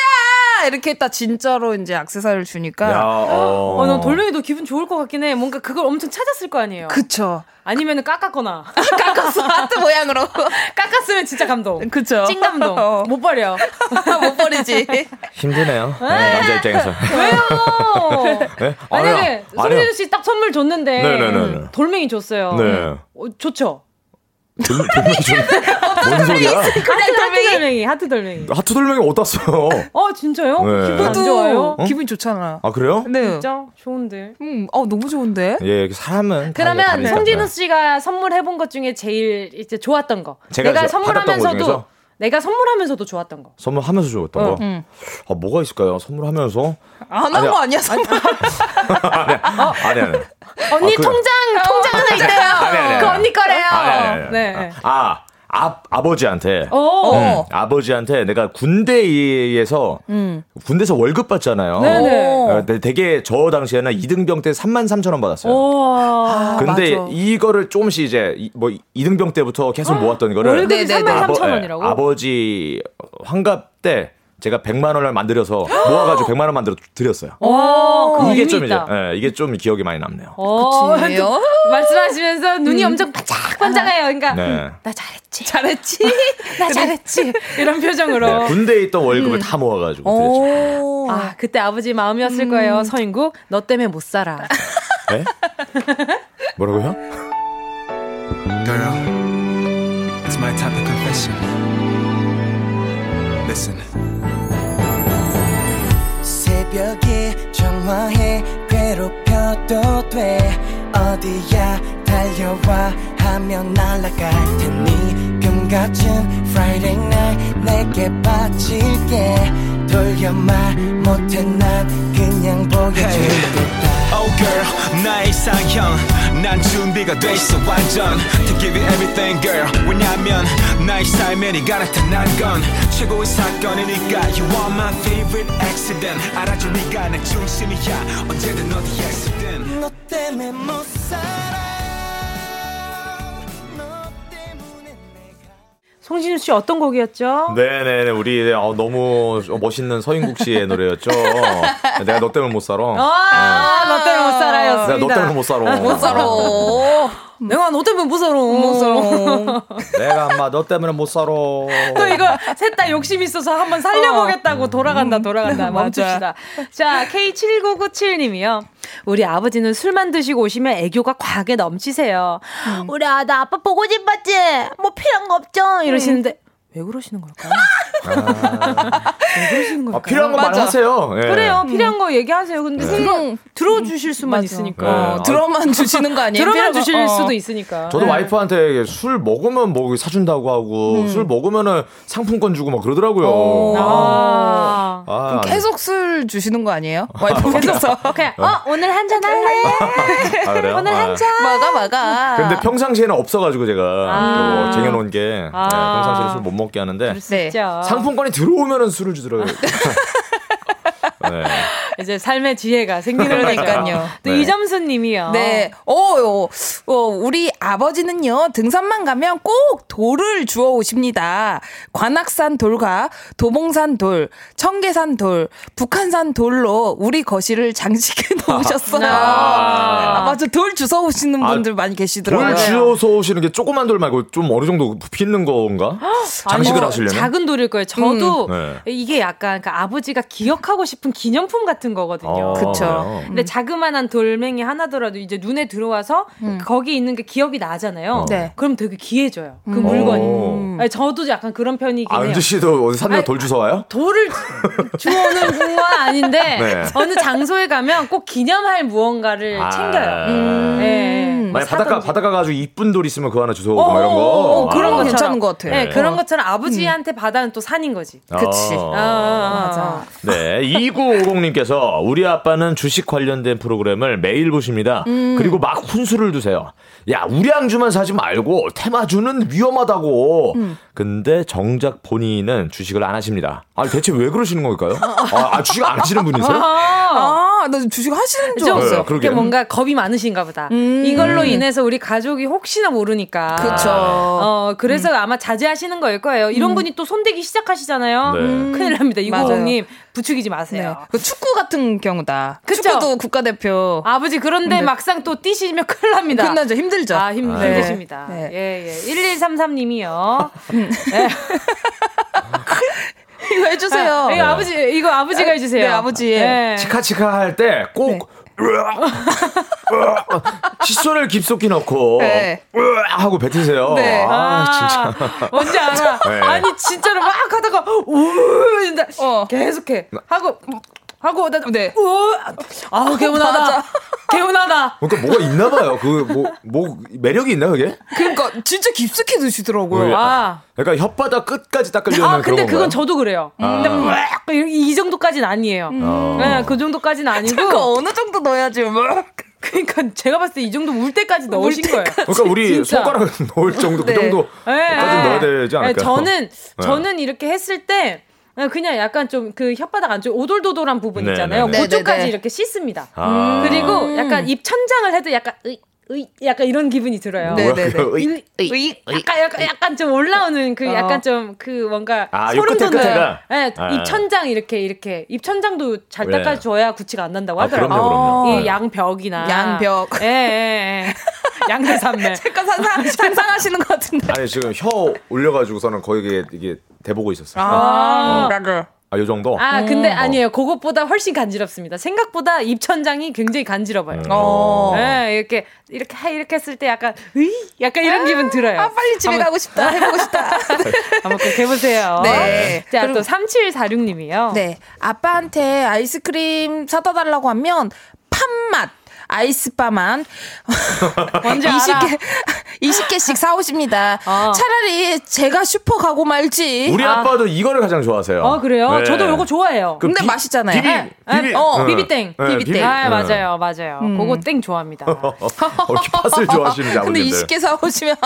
이렇게 했다 진짜로 이제 액세서리를 주니까. 야, 어. 어, 난 돌멩이도 기분 좋을 것 같긴 해. 뭔가 그걸 엄청 찾았을 거 아니에요. 그쵸. 아니면은 깎았거나. 깎았어. 하트 모양으로. 깎았으면 진짜 감동. 그쵸. 찐 감동. 어. 못 버려. 못 버리지. 힘드네요. 네, 남자 입장에서. 왜요? 네? 만약에 송진우 씨딱 선물 줬는데 네네네. 돌멩이 줬어요. 네. 어, 좋죠. 돌멩이 좀, 뭔 소리야? 하트, 하트 돌멩이, 하트 돌멩이. 하트 돌멩이 어디다 써? 어, 진짜요? 네. 기분 안 좋아요? 어? 기분 좋잖아. 아, 그래요? 네. 진짜? 좋은데. 음, 어, 너무 좋은데? 예, 사람은. 그러면 성진우 씨가 선물해본 것 중에 제일 이제 좋았던 거. 제가 내가 선물하면서도. 내가 선물하면서도 좋았던 거. 선물하면서 좋았던 어. 거? 응. 아, 뭐가 있을까요? 선물하면서? 안 한 거 아니야, 선물? 아니야. 어? 아니, 아니. 언니 아, 그, 통장 통장 하나 있대요. 아니, 아니, 아니, 그 언니 거래요. 아니, 네. 아 아, 아버지한테 음, 아버지한테 내가 군대에서 음. 군대에서 월급 받잖아요. 네네. 어, 되게 저 당시에는 2등병 때 3만 3천 원 받았어요. 아, 근데 맞아. 이거를 조금씩 이제 뭐 2등병 때부터 계속 모았던 거를 월급이 3만 3천 원이라고? 아버지 환갑 때 제가 100만 원을 만들어서 모아가지고 100만 원 만들어 드렸어요. 오, 이게 좀 이제 예, 이게 좀 기억이 많이 남네요. 그치 말씀하시면서 눈이 음. 엄청 반짝반짝해요. 그러니까 네. 나 잘했지, 잘했지, 나 잘했지 이런 표정으로. 네, 군대에 있던 월급을 음. 다 모아가지고 드렸죠. 아 그때 아버지 마음이었을 음. 거예요. 서인국 너 때문에 못 살아. 네? 뭐라고요? Girl, it's my time to confession. Listen. 새벽에 전화해 괴롭혀도 돼. 어디야 달려와 하면 날아갈 테니. 금 같은 Friday night 내게 바칠게. 돌려 말 못해 난 그냥 보여줄 거다 Oh girl 나의 이상형. 난 준비가 돼 있어 완전. To give you everything girl. 왜냐면 나의 삶에 네가 나타난 건 최고의 사건이니까. You are my favorite accident. 알아줘 네가 내 중심이야. 언제든 어디에서든 너 때문에 못 살아 송진우 씨 어떤 곡이었죠? 네네네 우리 어, 너무 멋있는 서인국 씨의 노래였죠. 내가 너 때문에 못 살아. 아, 어. 너 때문에 못 살아였습니다. 내가 너 때문에 못 살아. 못 살아. 내가 너 때문에 못 살아. 못 살아. 내가 엄마 너 때문에 못 살아. 또 이거 셋 다 욕심 있어서 한번 살려보겠다고 어. 돌아간다 돌아간다. 멈춥시다. 자 K7997님이요. 우리 아버지는 술만 드시고 오시면 애교가 과하게 넘치세요. 음. 우리 아들 아빠 보고 싶었지? 뭐 필요한 거 없죠? 이러시는데 음. 왜 그러시는 걸까요? 아. 왜 그러시는 걸까요? 아, 필요한 거 말하세요. 예. 그래요. 필요한 거 얘기하세요. 근데 네. 들어, 들어주실 수만 맞아. 있으니까. 네. 어, 들어만 주시는 거 아니에요? 들어만 주실 어. 수도 있으니까. 저도 네. 와이프한테 술 먹으면 뭐 사준다고 하고 음. 술 먹으면은 상품권 주고 막 그러더라고요. 아. 아. 계속 술 주시는 거 아니에요? 와이프께서. 그냥 어 오늘 한 잔 할래? 아, 그래요? 오늘 한 잔. 먹어 먹어. 근데 평상시에는 없어가지고 제가 아. 쟁여놓은 게 네, 평상시에 술못 먹게 하는데 네. 상품권이 들어오면은 술을 주더라고요. 네. 이제 삶의 지혜가 생기는 거니까요. 또 네. 이점수 님이요. 네. 어, 어, 어, 우리 아버지는요, 등산만 가면 꼭 돌을 주워 오십니다. 관악산 돌과 도봉산 돌, 청계산 돌, 북한산 돌로 우리 거실을 장식해 놓으셨어요. 아, 아 맞아. 돌 주워 오시는 아, 분들 아, 많이 계시더라고요. 돌 주워서 오시는 게 조그만 돌 말고 좀 어느 정도 있는 건가? 장식을 하시려면? 작은 돌일 거예요. 저도 음. 네. 이게 약간 그 아버지가 기억하고 싶은 기념품 같은 거거든요. 어, 그렇죠. 근데 자그마한 돌멩이 하나더라도 이제 눈에 들어와서 음. 거기 있는 게 기억이 나잖아요. 네. 그럼 되게 귀해져요. 그 음. 물건이. 음. 아니, 저도 약간 그런 편이긴 아, 해요. 은주 씨도 어디 산에 돌 주워 와요? 돌을 주워오는 건 아닌데 네. 어느 장소에 가면 꼭 기념할 무언가를 아. 챙겨요. 음. 네. 만약 바닷가 바닷가 가지고 이쁜 돌 있으면 그거 하나 주워 오고 어, 이런 거. 어, 어, 그런 거 괜찮은 것 같아. 네, 그런 것처럼 아버지한테 받아는 또 산인 거지. 그치. 아, 아, 맞아. 네, 2950님께서 우리 아빠는 주식 관련된 프로그램을 매일 보십니다. 음. 그리고 막 훈수를 두세요. 야, 우량주만 사지 말고 테마주는 위험하다고. 음. 근데 정작 본인은 주식을 안 하십니다. 아, 대체 왜 그러시는 걸까요? 아, 아 주식 안 하시는 분이세요? 아, 나 주식 하시는 줄 알았어요. 네, 뭔가 겁이 많으신가 보다. 음. 이걸로 인해서 우리 가족이 혹시나 모르니까. 그렇죠. 어, 그래서 음. 아마 자제하시는 거일 거예요. 이런 음. 분이 또 손대기 시작하시잖아요. 네. 큰일 납니다. 이구호님 부추기지 마세요. 네. 그 축구 같은 경우다. 그쵸? 축구도 국가대표. 아버지 그런데 네. 막상 또 뛰시면 큰일 납니다. 끝나죠. 힘들 죠. 아, 힘, 네. 힘드십니다. 네. 예, 예. 1133님이요. 네. 이거 해주세요. 아, 이거 아버지, 이거 아버지가 해주세요. 네, 아버지. 네. 치카치카 할 때 꼭. 칫솔을 깊숙이 넣고 네. 하고 뱉으세요. 네. 아, 진짜. 뭔지 알아. 네. 아니 진짜로 막 하다가 우 어. 계속해 하고 하고 나 네. 아 개운하다. 개운하다. 그러니까 뭐가 있나 봐요. 그뭐뭐 매력이 있나 그게? 그러니까 진짜 깊숙이 드시더라고요. 아. 그러니까 혓바닥 끝까지 닦으려는 아, 근데 그건 건가요? 저도 그래요. 아. 근데 이 정도까지는 아니에요. 음. 네, 그 정도까지는 아니고. 그 어느 정도 넣어야지 뭐. 그러니까 제가 봤을 때 이 정도 울 때까지 넣으신 거예요. 그러니까 우리 진짜. 손가락 넣을 정도 그 네. 그 정도까지 네. 넣어야 되지 않을까요? 네, 저는 저는 이렇게 했을 때 그냥 약간 좀 그 혓바닥 안쪽 오돌도돌한 부분 네, 있잖아요. 네, 네. 그쪽까지 이렇게 씻습니다. 아~ 그리고 약간 입 천장을 해도 약간 으이, 의, 약간 이런 기분이 들어요. 네네네. 의, 의, 약간, 약간, 약간 좀 올라오는 그 어. 약간 좀 그 뭔가 아, 소름 돋는 네, 아. 입 천장 이렇게 이렇게 입 천장도 잘 네. 닦아 줘야 구취가 안 난다고 하더라고요. 아, 그럼요, 그럼요. 이 양벽이나 양벽. 예, 예, 예. 양대산맥. 잠깐 상상, 상상하시는 것 같은데. 아니 지금 혀 올려가지고서는 거의 이게, 이게 대보고 있었어요. 아, 어. 맞아. 아, 요 정도? 아, 근데 음. 아니에요. 그것보다 훨씬 간지럽습니다. 생각보다 입천장이 굉장히 간지러워요. 음. 어. 네, 이렇게, 이렇게, 이렇게 했을 때 약간, 으이? 약간 이런 아, 기분 들어요. 아, 빨리 집에 한번, 가고 싶다. 해보고 싶다. 한번 꼭 해보세요. 네. 자, 또 3746님이요. 네. 아빠한테 아이스크림 사다 달라고 하면, 팥맛. 아이스바만 언제 20개 20개씩 사오십니다. 어. 차라리 제가 슈퍼 가고 말지. 우리 아. 빠도 이거를 가장 좋아하세요. 아 그래요? 네. 저도 이거 좋아해요. 그 근데 비, 맛있잖아요. 비비, 네. 비비, 어, 비비땡, 네, 비비땡. 아 맞아요, 맞아요. 음. 그거 땡 좋아합니다. 이렇게 팥을 좋아하시는 자 근데 20개 사오시면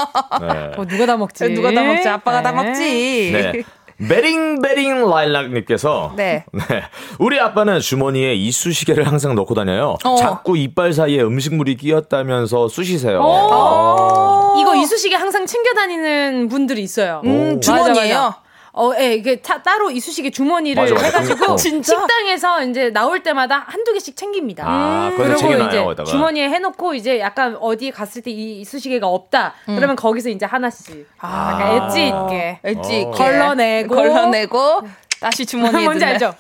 네. 어, 누가 다 먹지? 누가 다 먹지? 아빠가 다 네. 먹지. 네. 베링베링 라일락님께서 네. 네. 우리 아빠는 주머니에 이쑤시개를 항상 넣고 다녀요. 어. 자꾸 이빨 사이에 음식물이 끼었다면서 쑤시세요. 어. 이거 이쑤시개 항상 챙겨 다니는 분들이 있어요. 음, 주머니에요. 어, 예, 이게 타, 따로 이쑤시개 주머니를 맞아, 맞아. 해가지고 진짜? 식당에서 이제 나올 때마다 한두 개씩 챙깁니다. 아, 음. 그리고 이제 거기다가. 주머니에 해놓고 이제 약간 어디에 갔을 때 이 이쑤시개가 없다. 음. 그러면 거기서 이제 하나씩 아, 약간 엣지 있게, 엣지 있게 걸러내고, 걸러내고 다시 주머니에 뭔지 알죠?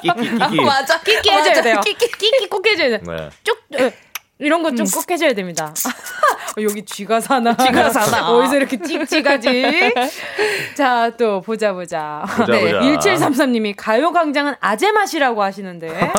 끼끼 끼끼 맞아 끼끼 해줘야 돼요. 끼끼 끼끼 꼭 해줘야 돼. 네. 쭉 이런 거 좀꼭 음. 해줘야 됩니다. 여기 쥐가 사나? 쥐가 사나? 어디서 이렇게 찍찍하지? 자, 또 보자, 보자. 보자 네. 1733님이 가요광장은 아재 맛이라고 하시는데.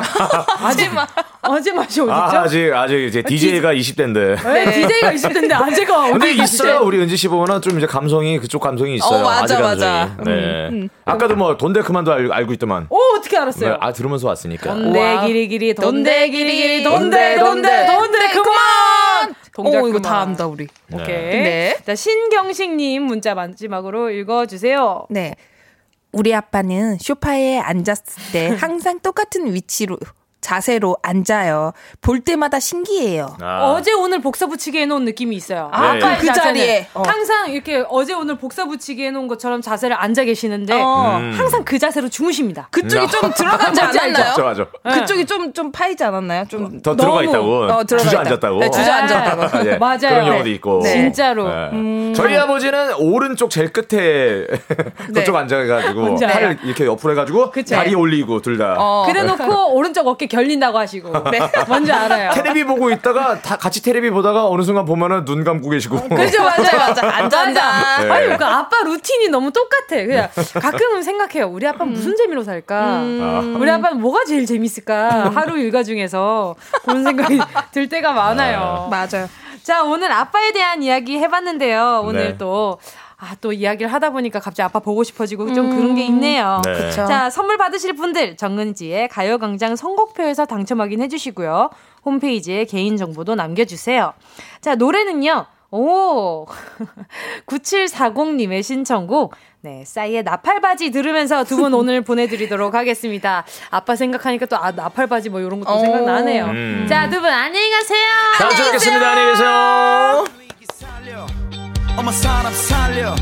아재 맛. 아재 맛이 어딨죠? 아, 아직, 아직 이제 DJ가 아, 20대인데. 네, DJ가 20대인데 아재가 근데 있어요. 우리 은지 씨 보면은 좀 이제 감성이 그쪽 감성이 있어요. 어, 맞아, 맞아. 네. 음, 음. 아까도 뭐 돈데크만도 알, 알고 있더만. 오, 어떻게 알았어요? 네, 아, 들으면서 왔으니까. 돈데 기리기리, 돈데 기리기리, 돈데, 돈데, 돈데, 그만! 동작 오, 이거 다 한다 우리. 네. 오케이. 네. 자 신경식님 문자 마지막으로 읽어주세요. 네. 우리 아빠는 쇼파에 앉았을 때 항상 똑같은 위치로 자세로 앉아요. 볼 때마다 신기해요. 아. 어제 오늘 복사 붙이기 해놓은 느낌이 있어요. 아, 네. 그 자리에 어. 항상 이렇게 어제 오늘 복사 붙이기 해놓은 것처럼 자세를 앉아 계시는데 어. 음. 항상 그 자세로 주무십니다. 그쪽이 좀 들어가지 않았나요? 맞아, 맞아. 그쪽이 좀좀 파이지 않았나요? 좀더 들어가 있다고. 어, 들어가 주저 앉았다고. 네, 주저 앉았다고. 네. 맞아요. 그런 경우도 있고. 네. 진짜로. 네. 음. 저희 아버지는 오른쪽 제일 끝에 네. 그쪽 앉아가지고 팔을 이렇게 옆으로 해가지고 다리 올리고 둘 다. 어. 그래놓고 오른쪽 어깨 결린다고 하시고. 네. 뭔지 알아요. 테레비 보고 있다가 다 같이 테레비 보다가 어느 순간 보면은 눈 감고 계시고. 어, 그죠, 맞아, 맞아. 앉아, 앉아. 네. 아니, 그 아빠 루틴이 너무 똑같아. 그냥 가끔은 생각해요. 우리 아빠 는 음. 무슨 재미로 살까? 음. 우리 아빠는 뭐가 제일 재밌을까? 하루 일과 중에서 그런 생각이 들 때가 많아요. 아. 맞아요. 자, 오늘 아빠에 대한 이야기 해봤는데요. 오늘 네. 또 아, 또 이야기를 하다 보니까 갑자기 아빠 보고 싶어지고 좀 음. 그런 게 있네요. 네. 자, 선물 받으실 분들 정은지의 가요광장 선곡표에서 당첨 확인해 주시고요. 홈페이지에 개인정보도 남겨주세요. 자, 노래는요. 오! 9740님의 신청곡. 네, 싸이의 나팔바지 들으면서 두 분 오늘 보내드리도록 하겠습니다. 아빠 생각하니까 또, 아, 나팔바지 뭐 이런 것도 생각나네요. 음. 자, 두 분 안녕히 가세요. 다음 주에 뵙겠습니다. 안녕히 계세요. 어머 사람 살려.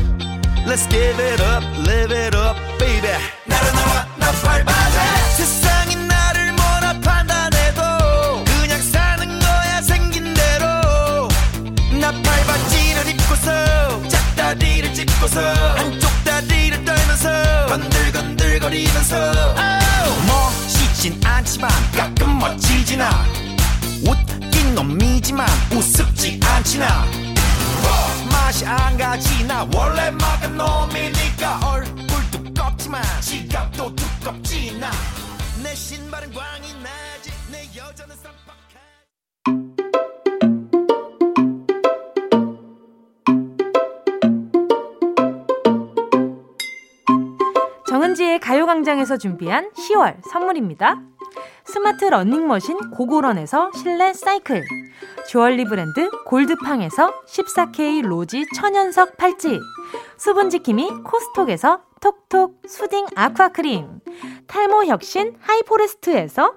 Let's give it up, live it up, baby. 나른나와 나팔바지 세상이 나를 뭐라 판단해도 그냥 사는 거야 생긴 대로. 나팔바지를 입고서 짝다리를 짚고서 한쪽 다리를 떨면서 건들건들거리면서. Oh! 멋있진 않지만 가끔 않아 웃긴 놈이지만 우습지 않아 맛이 안 가지 나. 원래 막은 놈이니까 얼굴 두껍지만 지갑도 두껍지 나 내 신발은 광이 나지. 내 여자는 정은지의 가요광장에서 준비한 10월 선물입니다. 스마트 러닝머신 고고런에서 실내 사이클 주얼리 브랜드 골드팡에서 14K 로지 천연석 팔찌 수분지킴이 코스톡에서 톡톡 수딩 아쿠아크림 탈모 혁신 하이포레스트에서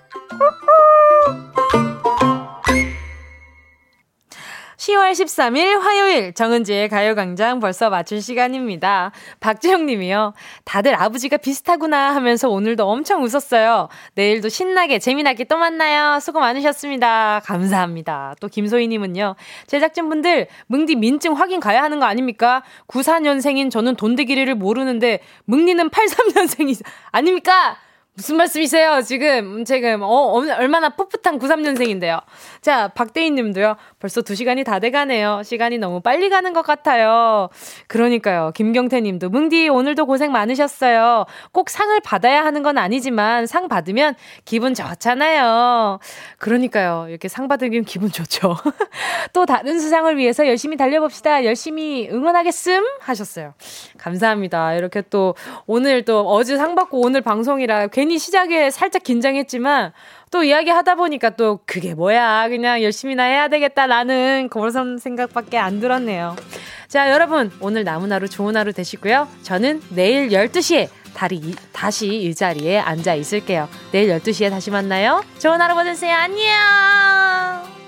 10월 13일 화요일 정은지의 가요광장 벌써 마칠 시간입니다. 박재영 님이요. 다들 아버지가 비슷하구나 하면서 오늘도 엄청 웃었어요. 내일도 신나게 재미나게 또 만나요. 수고 많으셨습니다. 감사합니다. 또 김소희 님은요. 제작진분들 뭉디 민증 확인 가야 하는 거 아닙니까? 94년생인 저는 돈대기리를 모르는데 뭉디는 83년생이 아닙니까? 무슨 말씀이세요? 지금, 지금, 어, 얼마나 풋풋한 93년생인데요. 자, 박대인 님도요. 벌써 2 시간이 다 돼가네요. 시간이 너무 빨리 가는 것 같아요. 그러니까요. 김경태 님도, 뭉디, 오늘도 고생 많으셨어요. 꼭 상을 받아야 하는 건 아니지만, 상 받으면 기분 좋잖아요. 그러니까요. 이렇게 상 받으면 기분 좋죠. 또 다른 수상을 위해서 열심히 달려봅시다. 열심히 응원하겠음? 하셨어요. 감사합니다. 이렇게 또, 오늘 또 어제 상 받고 오늘 방송이라 괜히 시작에 살짝 긴장했지만 또 이야기 하다 보니까 또 그게 뭐야 그냥 열심히나 해야 되겠다 라는 그런 생각밖에 안 들었네요. 자 여러분 오늘 남은 하루 좋은 하루 되시고요. 저는 내일 12시에 다리, 다시 이 자리에 앉아 있을게요. 내일 12시에 다시 만나요. 좋은 하루 보내세요. 안녕!